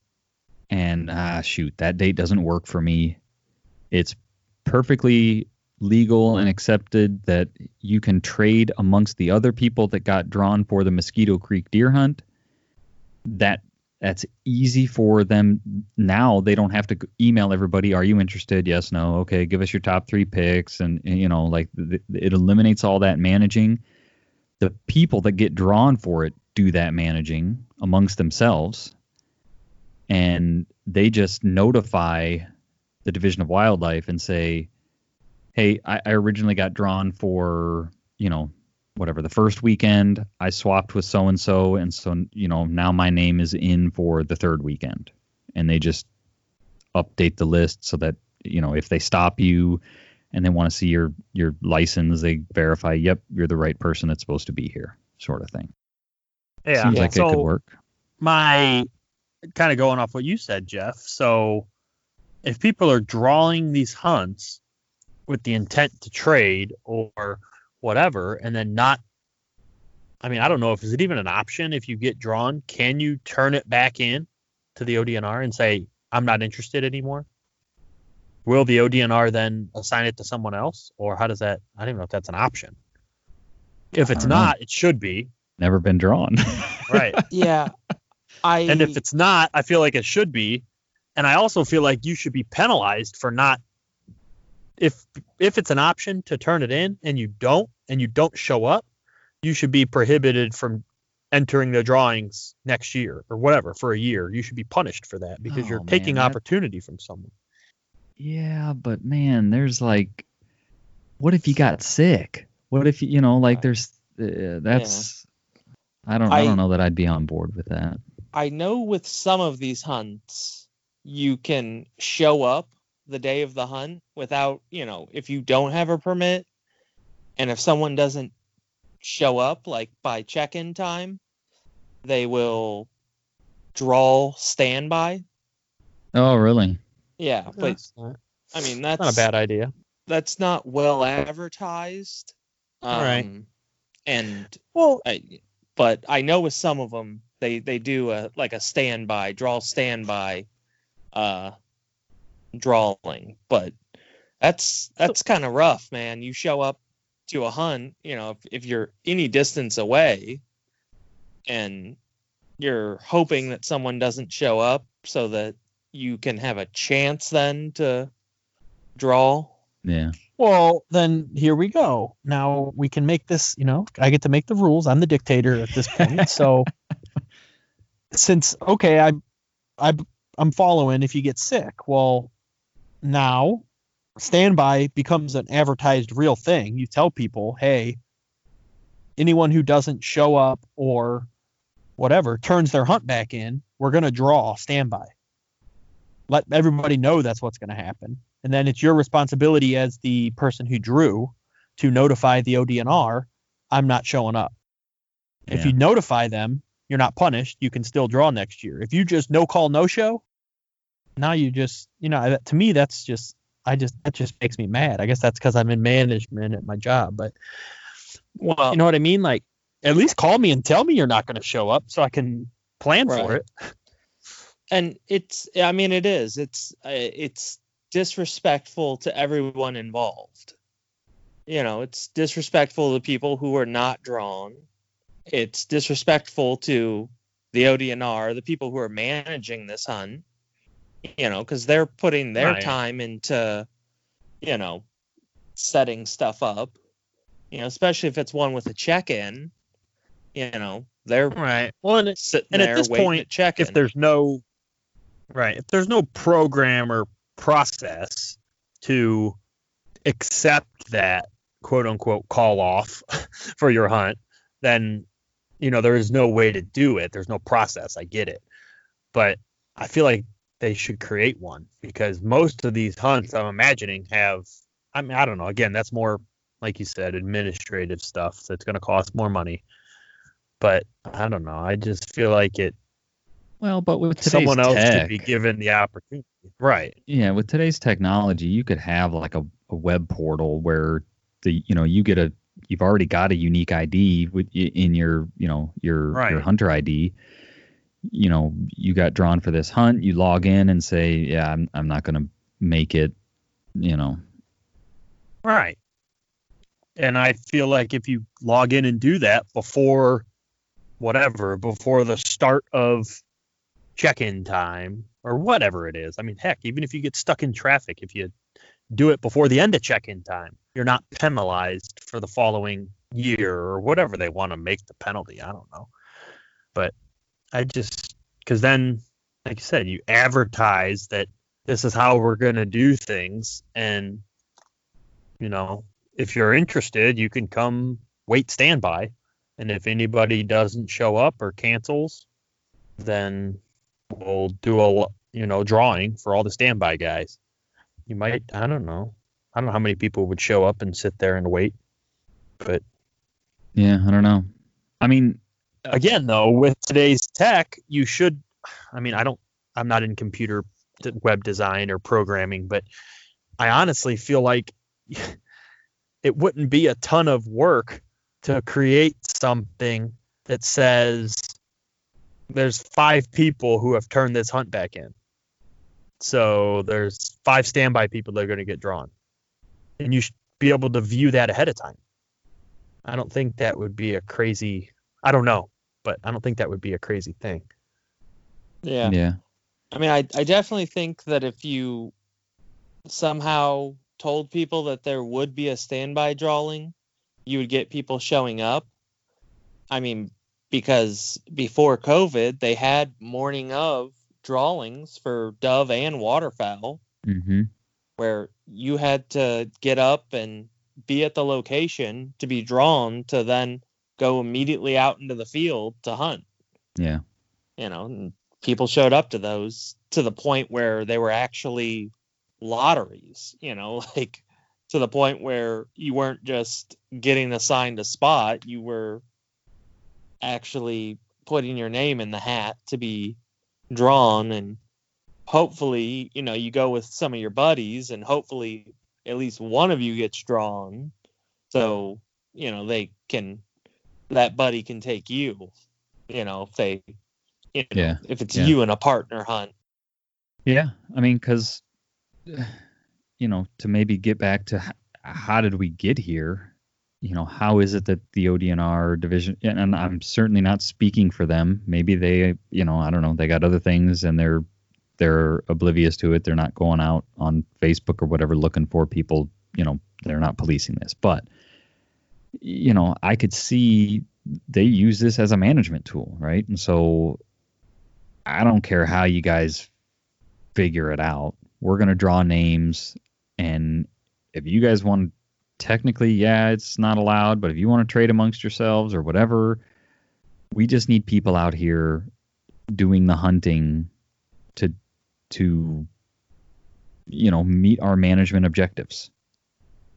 and ah shoot that date doesn't work for me it's perfectly legal and accepted that you can trade amongst the other people that got drawn for the mosquito creek deer hunt that that's easy for them. Now they don't have to email everybody are you interested? Yes no. Okay give us your top three picks and, and you know like th- it eliminates all that managing. The people that get drawn for it do that managing amongst themselves and they just notify the Division of Wildlife and say, "Hey, I, I originally got drawn for you know whatever the first weekend. I swapped with so and so, and so you know now my name is in for the third weekend." And they just update the list so that you know if they stop you and they want to see your your license, they verify, "Yep, you're the right person that's supposed to be here," sort of thing. Yeah, seems like so it could work. My kind of going off what you said, Jeff. So if people are drawing these hunts with the intent to trade or whatever, and then not, I mean, I don't know if is it even an option if you get drawn, can you turn it back in to the ODNR and say, I'm not interested anymore? Will the ODNR then assign it to someone else, or how does that? I don't even know if that's an option. If it's not, know. it should be. Never been drawn. right. Yeah. I and if it's not, I feel like it should be. And I also feel like you should be penalized for not if if it's an option to turn it in and you don't and you don't show up, you should be prohibited from entering the drawings next year or whatever for a year. You should be punished for that because oh, you're taking man, opportunity from someone. Yeah, but man, there's like what if you got sick? What if you, you know, like there's uh, that's yeah. I don't I, I don't know that I'd be on board with that. I know with some of these hunts, you can show up the day of the hunt without, you know, if you don't have a permit and if someone doesn't show up like by check-in time, they will draw standby. Oh, really? Yeah, but I mean that's not a bad idea. That's not well advertised. Um, All right. And well, I, but I know with some of them they they do a like a standby draw standby uh drawing but that's that's kind of rough man. You show up to a hunt you know if, if you're any distance away and you're hoping that someone doesn't show up so that you can have a chance then to draw. Yeah. Well then here we go. Now we can make this you know i get to make the rules. I'm the dictator at this point. So since okay, I I I'm following if you get sick. Well, now standby becomes an advertised real thing. You tell people, "Hey, anyone who doesn't show up or whatever turns their hunt back in, we're going to draw standby." Let everybody know that's what's going to happen. And then it's your responsibility as the person who drew to notify the ODNR, I'm not showing up. Yeah. If you notify them, you're not punished. You can still draw next year. If you just no call, no show, now you just, you know, to me, that's just, I just, that just makes me mad. I guess that's because I'm in management at my job, but well, you know what I mean? Like, at least call me and tell me you're not going to show up so I can plan right. for it. And it's, I mean, it is. It's, uh, it's disrespectful to everyone involved. You know, it's disrespectful to people who are not drawn. It's disrespectful to the ODNR, the people who are managing this hunt. You know, because they're putting their right. time into, you know, setting stuff up. You know, especially if it's one with a check-in. You know, they're right. Well, and, sitting and at this point, check if there's no right, if there's no program or process to accept that quote unquote call off for your hunt, then you know there is no way to do it. There's no process. I get it, but I feel like they should create one because most of these hunts I'm imagining have. I mean, I don't know. Again, that's more like you said, administrative stuff that's going to cost more money. But I don't know. I just feel like it well, but with someone else tech, should be given the opportunity. Right. Yeah, with today's technology, you could have like a, a web portal where the you know you get a you've already got a unique ID with in your you know your right. your hunter ID. You know, you got drawn for this hunt. You log in and say, "Yeah, I'm I'm not going to make it." You know. Right. And I feel like if you log in and do that before whatever, before the start of check-in time or whatever it is. I mean, heck, even if you get stuck in traffic, if you do it before the end of check-in time, you're not penalized for the following year or whatever they want to make the penalty. I don't know. But I just because then, like you said, you advertise that this is how we're going to do things, and you know, if you're interested, you can come wait standby, and if anybody doesn't show up or cancels, then we'll do a you know drawing for all the standby guys. You might I don't know. I don't know how many people would show up and sit there and wait. But yeah, I don't know. I mean, Uh, again though, with today's tech, you should I mean, I don't I'm not in computer web design or programming, but I honestly feel like it wouldn't be a ton of work to create something that says there's five people who have turned this hunt back in. So there's five standby people that are going to get drawn. And you should be able to view that ahead of time. I don't think that would be a crazy I don't know, but I don't think that would be a crazy thing. Yeah. Yeah. I mean, I I definitely think that if you somehow told people that there would be a standby drawing, you would get people showing up. I mean, because before COVID, they had morning of drawings for dove and waterfowl, mm-hmm. where you had to get up and be at the location to be drawn to then go immediately out into the field to hunt. Yeah. You know, people showed up to those to the point where they were actually lotteries, you know, like to the point where you weren't just getting assigned a spot, you were actually putting your name in the hat to be drawn and hopefully you know you go with some of your buddies and hopefully at least one of you gets drawn so you know they can that buddy can take you you know if they you know, yeah if it's yeah. you and a partner hunt yeah i mean because you know to maybe get back to how did we get here you know, how is it that the ODNR division, and I'm certainly not speaking for them. Maybe they, you know, I don't know, they got other things and they're they're oblivious to it. They're not going out on Facebook or whatever looking for people. You know, they're not policing this. But you know, I could see they use this as a management tool, right? And so I don't care how you guys figure it out. We're going to draw names and if you guys want technically, yeah, it's not allowed, but if you want to trade amongst yourselves or whatever, we just need people out here doing the hunting to to you know meet our management objectives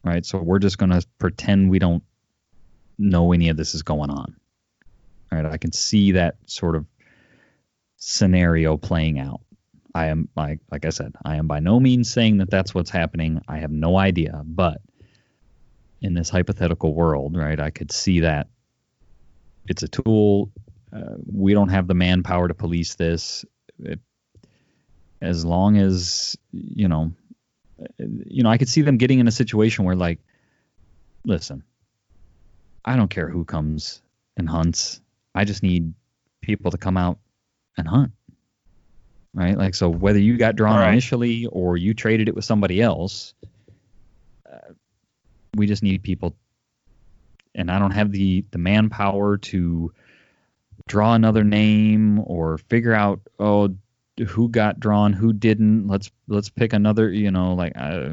right so we're just going to pretend we don't know any of this is going on all right i can see that sort of scenario playing out i am like like i said i am by no means saying that that's what's happening i have no idea but in this hypothetical world, right? I could see that it's a tool. Uh, we don't have the manpower to police this. It, as long as you know, you know, I could see them getting in a situation where like, listen, I don't care who comes and hunts. I just need people to come out and hunt. Right? Like, so whether you got drawn right. initially or you traded it with somebody else, uh, we just need people. And I don't have the the manpower to draw another name or figure out oh who got drawn who didn't let's let's pick another you know like uh,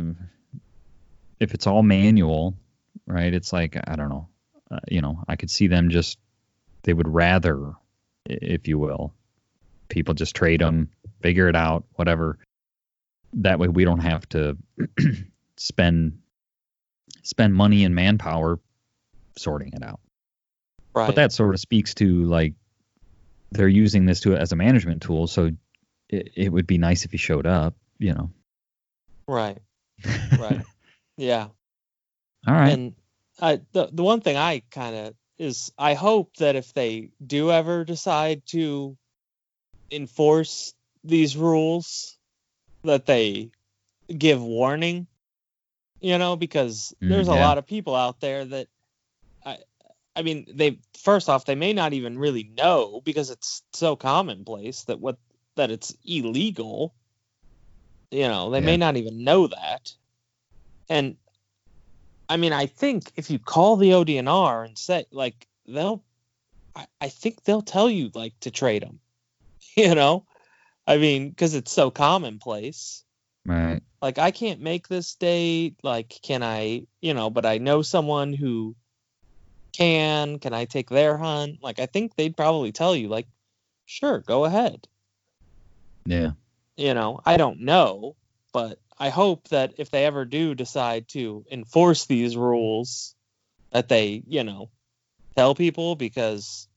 if it's all manual right it's like i don't know uh, you know i could see them just they would rather if you will people just trade them figure it out whatever. That way we don't have to spend spend money and manpower sorting it out. Right. but that sort of speaks to like they're using this to as a management tool so it, it would be nice if he showed up you know. Right. Right. Yeah. All right. And I, the the one thing I kind of is I hope that if they do ever decide to enforce these rules, that they give warning. You know, because mm, there's mm, yeah. a lot of people out there that I I mean, they first off, they may not even really know because it's so commonplace that what that it's illegal. You know, they yeah. may not even know that. And I mean, I think if you call the ODNR and say like they'll, I, I think they'll tell you like to trade them. You know, I mean, because it's so commonplace. Right. Like I can't make this date. Like, can I? You know, but I know someone who can. Can I take their hunt? Like, I think they'd probably tell you like, sure, go ahead. Yeah. You know, I don't know, but I hope that if they ever do decide to enforce these rules, that they, you know, tell people because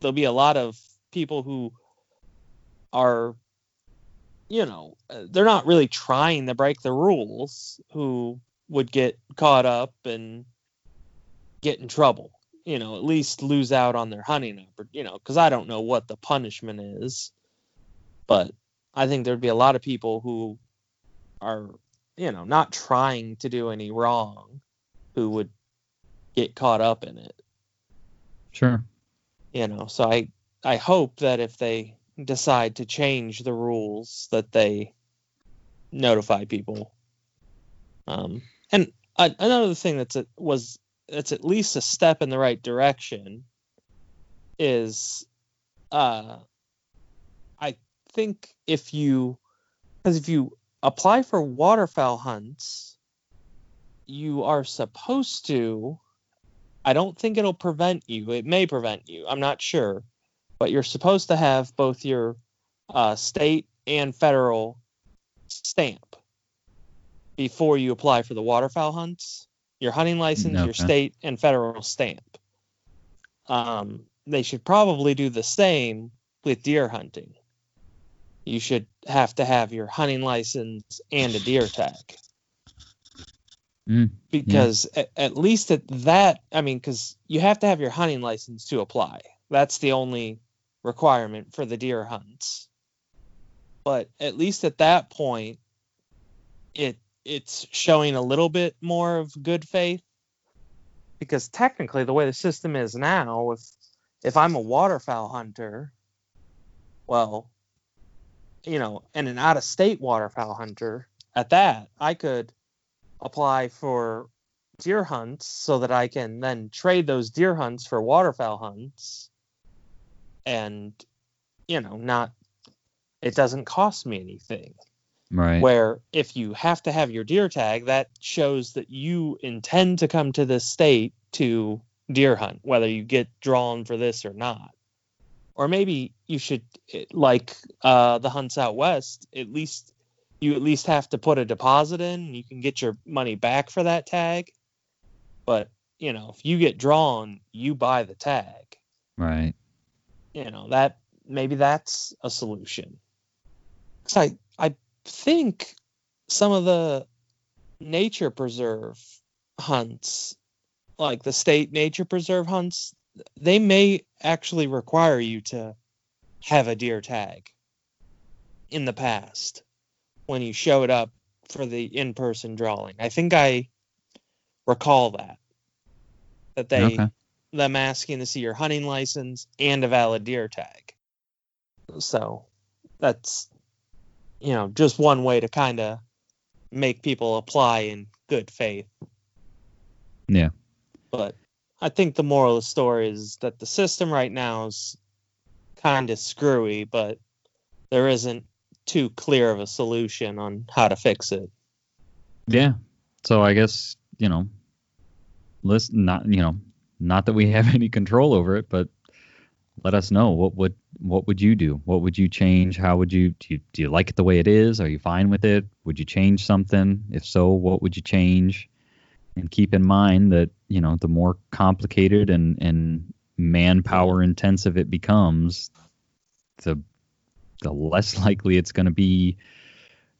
there'll be a lot of people who are, you know, uh, they're not really trying to break the rules who would get caught up and get in trouble. You know, at least lose out on their hunting, you know, because I don't know what the punishment is, but I think there'd be a lot of people who are you know not trying to do any wrong who would get caught up in it. Sure. You know so i i hope that if they decide to change the rules that they notify people. Um and uh, another thing that's a, was that's at least a step in the right direction is uh i think if you because if you apply for waterfowl hunts, you are supposed to. I don't think it'll prevent you. It may prevent you. I'm not sure, but you're supposed to have both your uh, state and federal stamp before you apply for the waterfowl hunts. Your hunting license, okay. your state and federal stamp. Um, they should probably do the same with deer hunting you should have to have your hunting license and a deer tag. Mm, because yeah. at, at, least at that, I mean, because you have to have your hunting license to apply. That's the only requirement for the deer hunts. But at least at that point, it it's showing a little bit more of good faith. Because technically, the way the system is now, if if I'm a waterfowl hunter, well, you know, and an out of state waterfowl hunter at that, I could apply for deer hunts so that I can then trade those deer hunts for waterfowl hunts and you know, not it doesn't cost me anything. Right. Where if you have to have your deer tag, that shows that you intend to come to this state to deer hunt, whether you get drawn for this or not or maybe you should like uh, the hunts out west at least you at least have to put a deposit in you can get your money back for that tag. But you know if you get drawn you buy the tag. Right. You know that maybe that's a solution. Cause i i think some of the nature preserve hunts like the state nature preserve hunts they may actually require you to have a deer tag in the past when you showed up for the in-person drawing. I think I recall that that they Okay. them asking to see your hunting license and a valid deer tag. So that's you know just one way to kind of make people apply in good faith. Yeah. But I think the moral of the story is that the system right now is kind of screwy, but there isn't too clear of a solution on how to fix it. Yeah. So I guess, you know, listen not you know, not that we have any control over it, but let us know what would what would you do? What would you change? How would you do you, do you like it the way it is? Are you fine with it? Would you change something? If so, what would you change? And keep in mind that, you know, the more complicated and and manpower intensive it becomes, the the less likely it's going to be,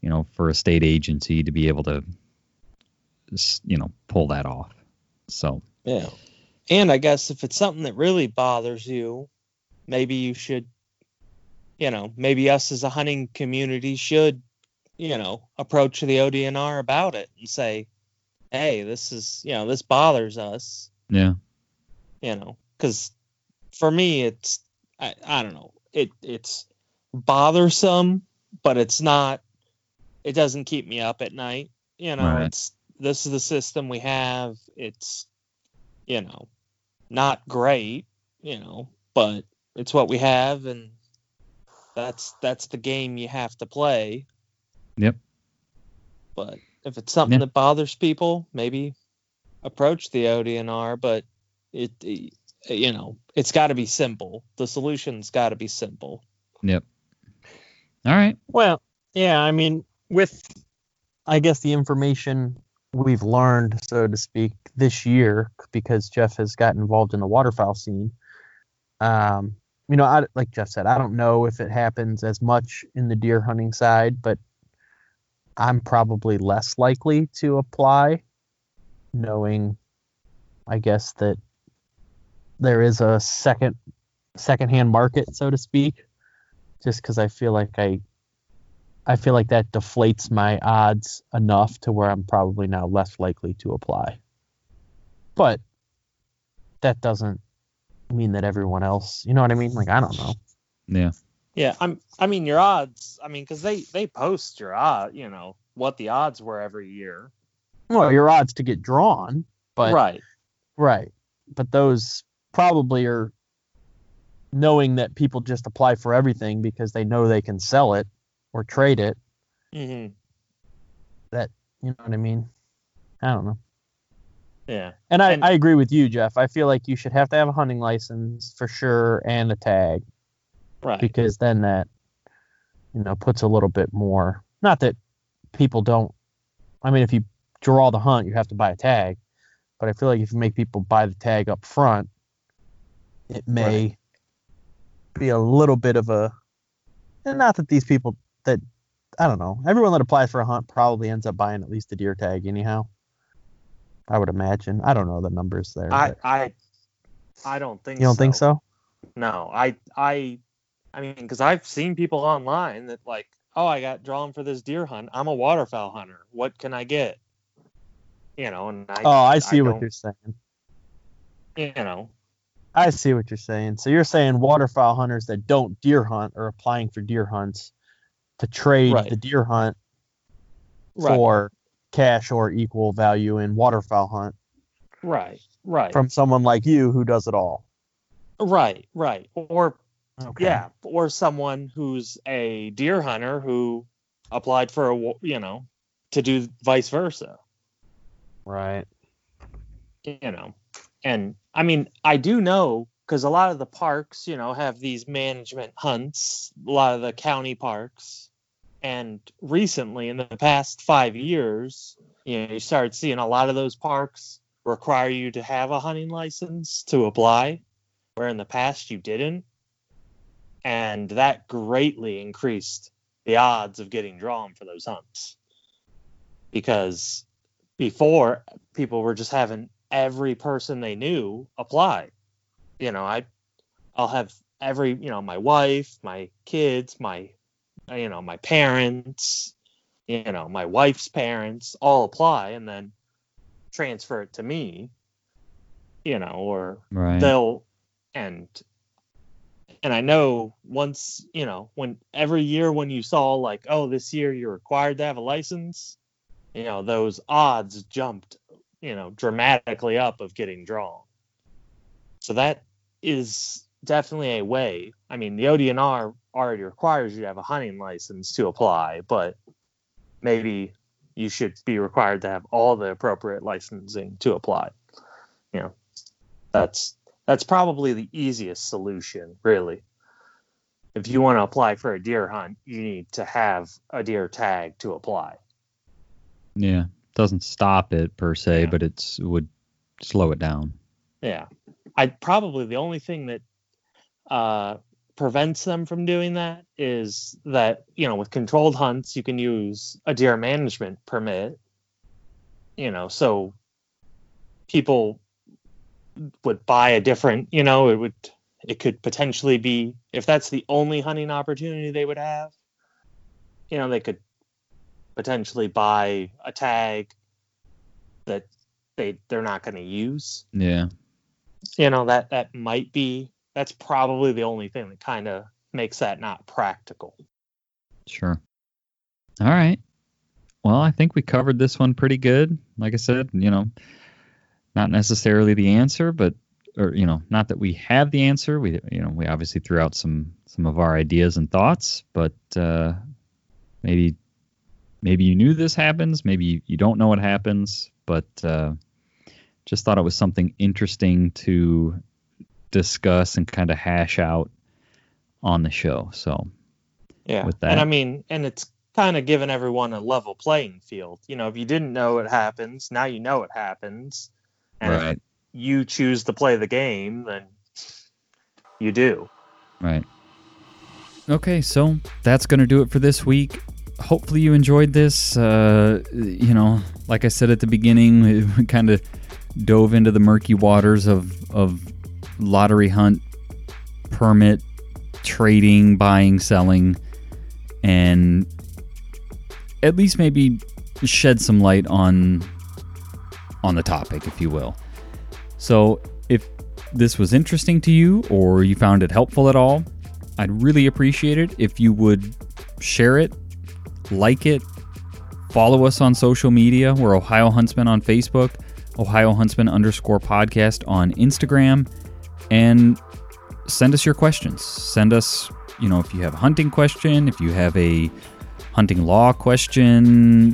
you know, for a state agency to be able to you know, pull that off. So, Yeah. And I guess if it's something that really bothers you, maybe you should, you know, maybe us as a hunting community should, you know, approach the ODNR about it and say, hey, this is, you know, this bothers us, yeah. you know, because for me, it's, I, I don't know, it it's bothersome, but it's not, it doesn't keep me up at night. You know, Right. it's, this is the system we have. It's, you know, not great, you know, but it's what we have and that's that's the game you have to play. Yep. But if it's something Yeah. that bothers people, maybe approach the ODNR, but it, it you know, it's got to be simple. The solution's got to be simple. Yep. All right. Well, yeah, I mean, with I guess the information we've learned, so to speak, this year, because Jeff has got involved in the waterfowl scene. Um, you know, I, like Jeff said, I don't know if it happens as much in the deer hunting side, but I'm probably less likely to apply, knowing, I guess that there is a second secondhand market, so to speak, just because I feel like I I feel like that deflates my odds enough to where I'm probably now less likely to apply. But that doesn't mean that everyone else, you know what I mean? Like I don't know. Yeah. Yeah, I'm I mean your odds, I mean cuz they they post your odd, you know, what the odds were every year. Well, your odds to get drawn, but right. right. But those probably are knowing that people just apply for everything because they know they can sell it or trade it. Mm-hmm. That you know what I mean? I don't know. Yeah. And I, And- I agree with you, Jeff. I feel like you should have to have a hunting license for sure and a tag Right. because then that, you know, puts a little bit more. Not that people don't. I mean, if you draw the hunt, you have to buy a tag. But I feel like if you make people buy the tag up front, it may be a little bit of a. And not that these people that I don't know. Everyone that applies for a hunt probably ends up buying at least a deer tag anyhow. I would imagine. I don't know the numbers there. I I I don't think you don't think so? No, I I I mean because I've seen people online that like, oh, I got drawn for this deer hunt. I'm a waterfowl hunter. What can I get? You know, and I Oh, I see what you're saying. you know. I see what you're saying. So you're saying waterfowl hunters that don't deer hunt are applying for deer hunts to trade Right. the deer hunt Right. for cash or equal value in waterfowl hunt Right. Right. from someone like you who does it all. right. Right. Or Okay. yeah, or someone who's a deer hunter who applied for a you know to do vice versa. Right. you know and i mean i do know because a lot of the parks you know have these management hunts a lot of the county parks and recently in the past five years you know you started seeing a lot of those parks require you to have a hunting license to apply where in the past you didn't and that greatly increased the odds of getting drawn for those hunts because before people were just having every person they knew apply you know, I I'll have every, you know, my wife, my kids, my you know, my parents, you know, my wife's parents all apply and then transfer it to me, you know, or Right. they'll and and I know once, you know, when every year when you saw like, oh, this year you're required to have a license, you know, those odds jumped, you know, dramatically up of getting drawn. So that is definitely a way. I mean, the ODNR already requires you to have a hunting license to apply, but maybe you should be required to have all the appropriate licensing to apply. You know, that's that's probably the easiest solution, really. If you want to apply for a deer hunt, you need to have a deer tag to apply. Yeah. Doesn't stop it per se, Yeah. but it's would slow it down. Yeah. I probably the only thing that uh, prevents them from doing that is that, you know, with controlled hunts, you can use a deer management permit, you know, so people would buy a different, you know, it would, it could potentially be, if that's the only hunting opportunity they would have, you know, they could potentially buy a tag that they, they're not going to use Yeah. you know that that might be that's probably the only thing that kind of makes that not practical Sure. All right. Well, I think we covered this one pretty good. Like I said, you know, not necessarily the answer, but or you know, not that we have the answer. We you know, we obviously threw out some some of our ideas and thoughts, but uh maybe maybe you knew this happens, maybe you, you don't know what happens, but uh just thought it was something interesting to discuss and kind of hash out on the show. So, yeah With that, and i mean and it's kind of giving everyone a level playing field you know if you didn't know it happens now you know it happens and right. you choose to play the game then you do Right. Okay, so that's going to do it for this week. Hopefully, you enjoyed this. Uh, you know, like I said at the beginning, we kind of dove into the murky waters of, of lottery hunt, permit, trading, buying, selling, and at least maybe shed some light on on the topic, if you will. So, if this was interesting to you or you found it helpful at all, I'd really appreciate it if you would share it, like it, follow us on social media. We're Ohio Huntsman on Facebook, Ohio Huntsman underscore podcast on Instagram, and send us your questions. Send us, you know, if you have a hunting question, if you have a hunting law question,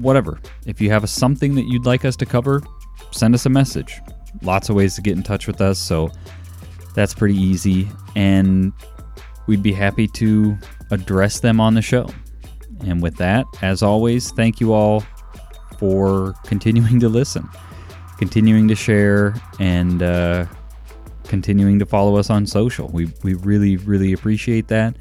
whatever. If you have something that you'd like us to cover, send us a message. Lots of ways to get in touch with us, so that's pretty easy. And we'd be happy to address them on the show. And with that, as always, thank you all for continuing to listen, continuing to share, and uh, continuing to follow us on social. We, we really, really appreciate that.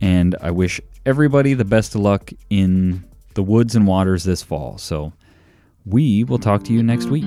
And I wish everybody the best of luck in the woods and waters this fall. So we will talk to you next week.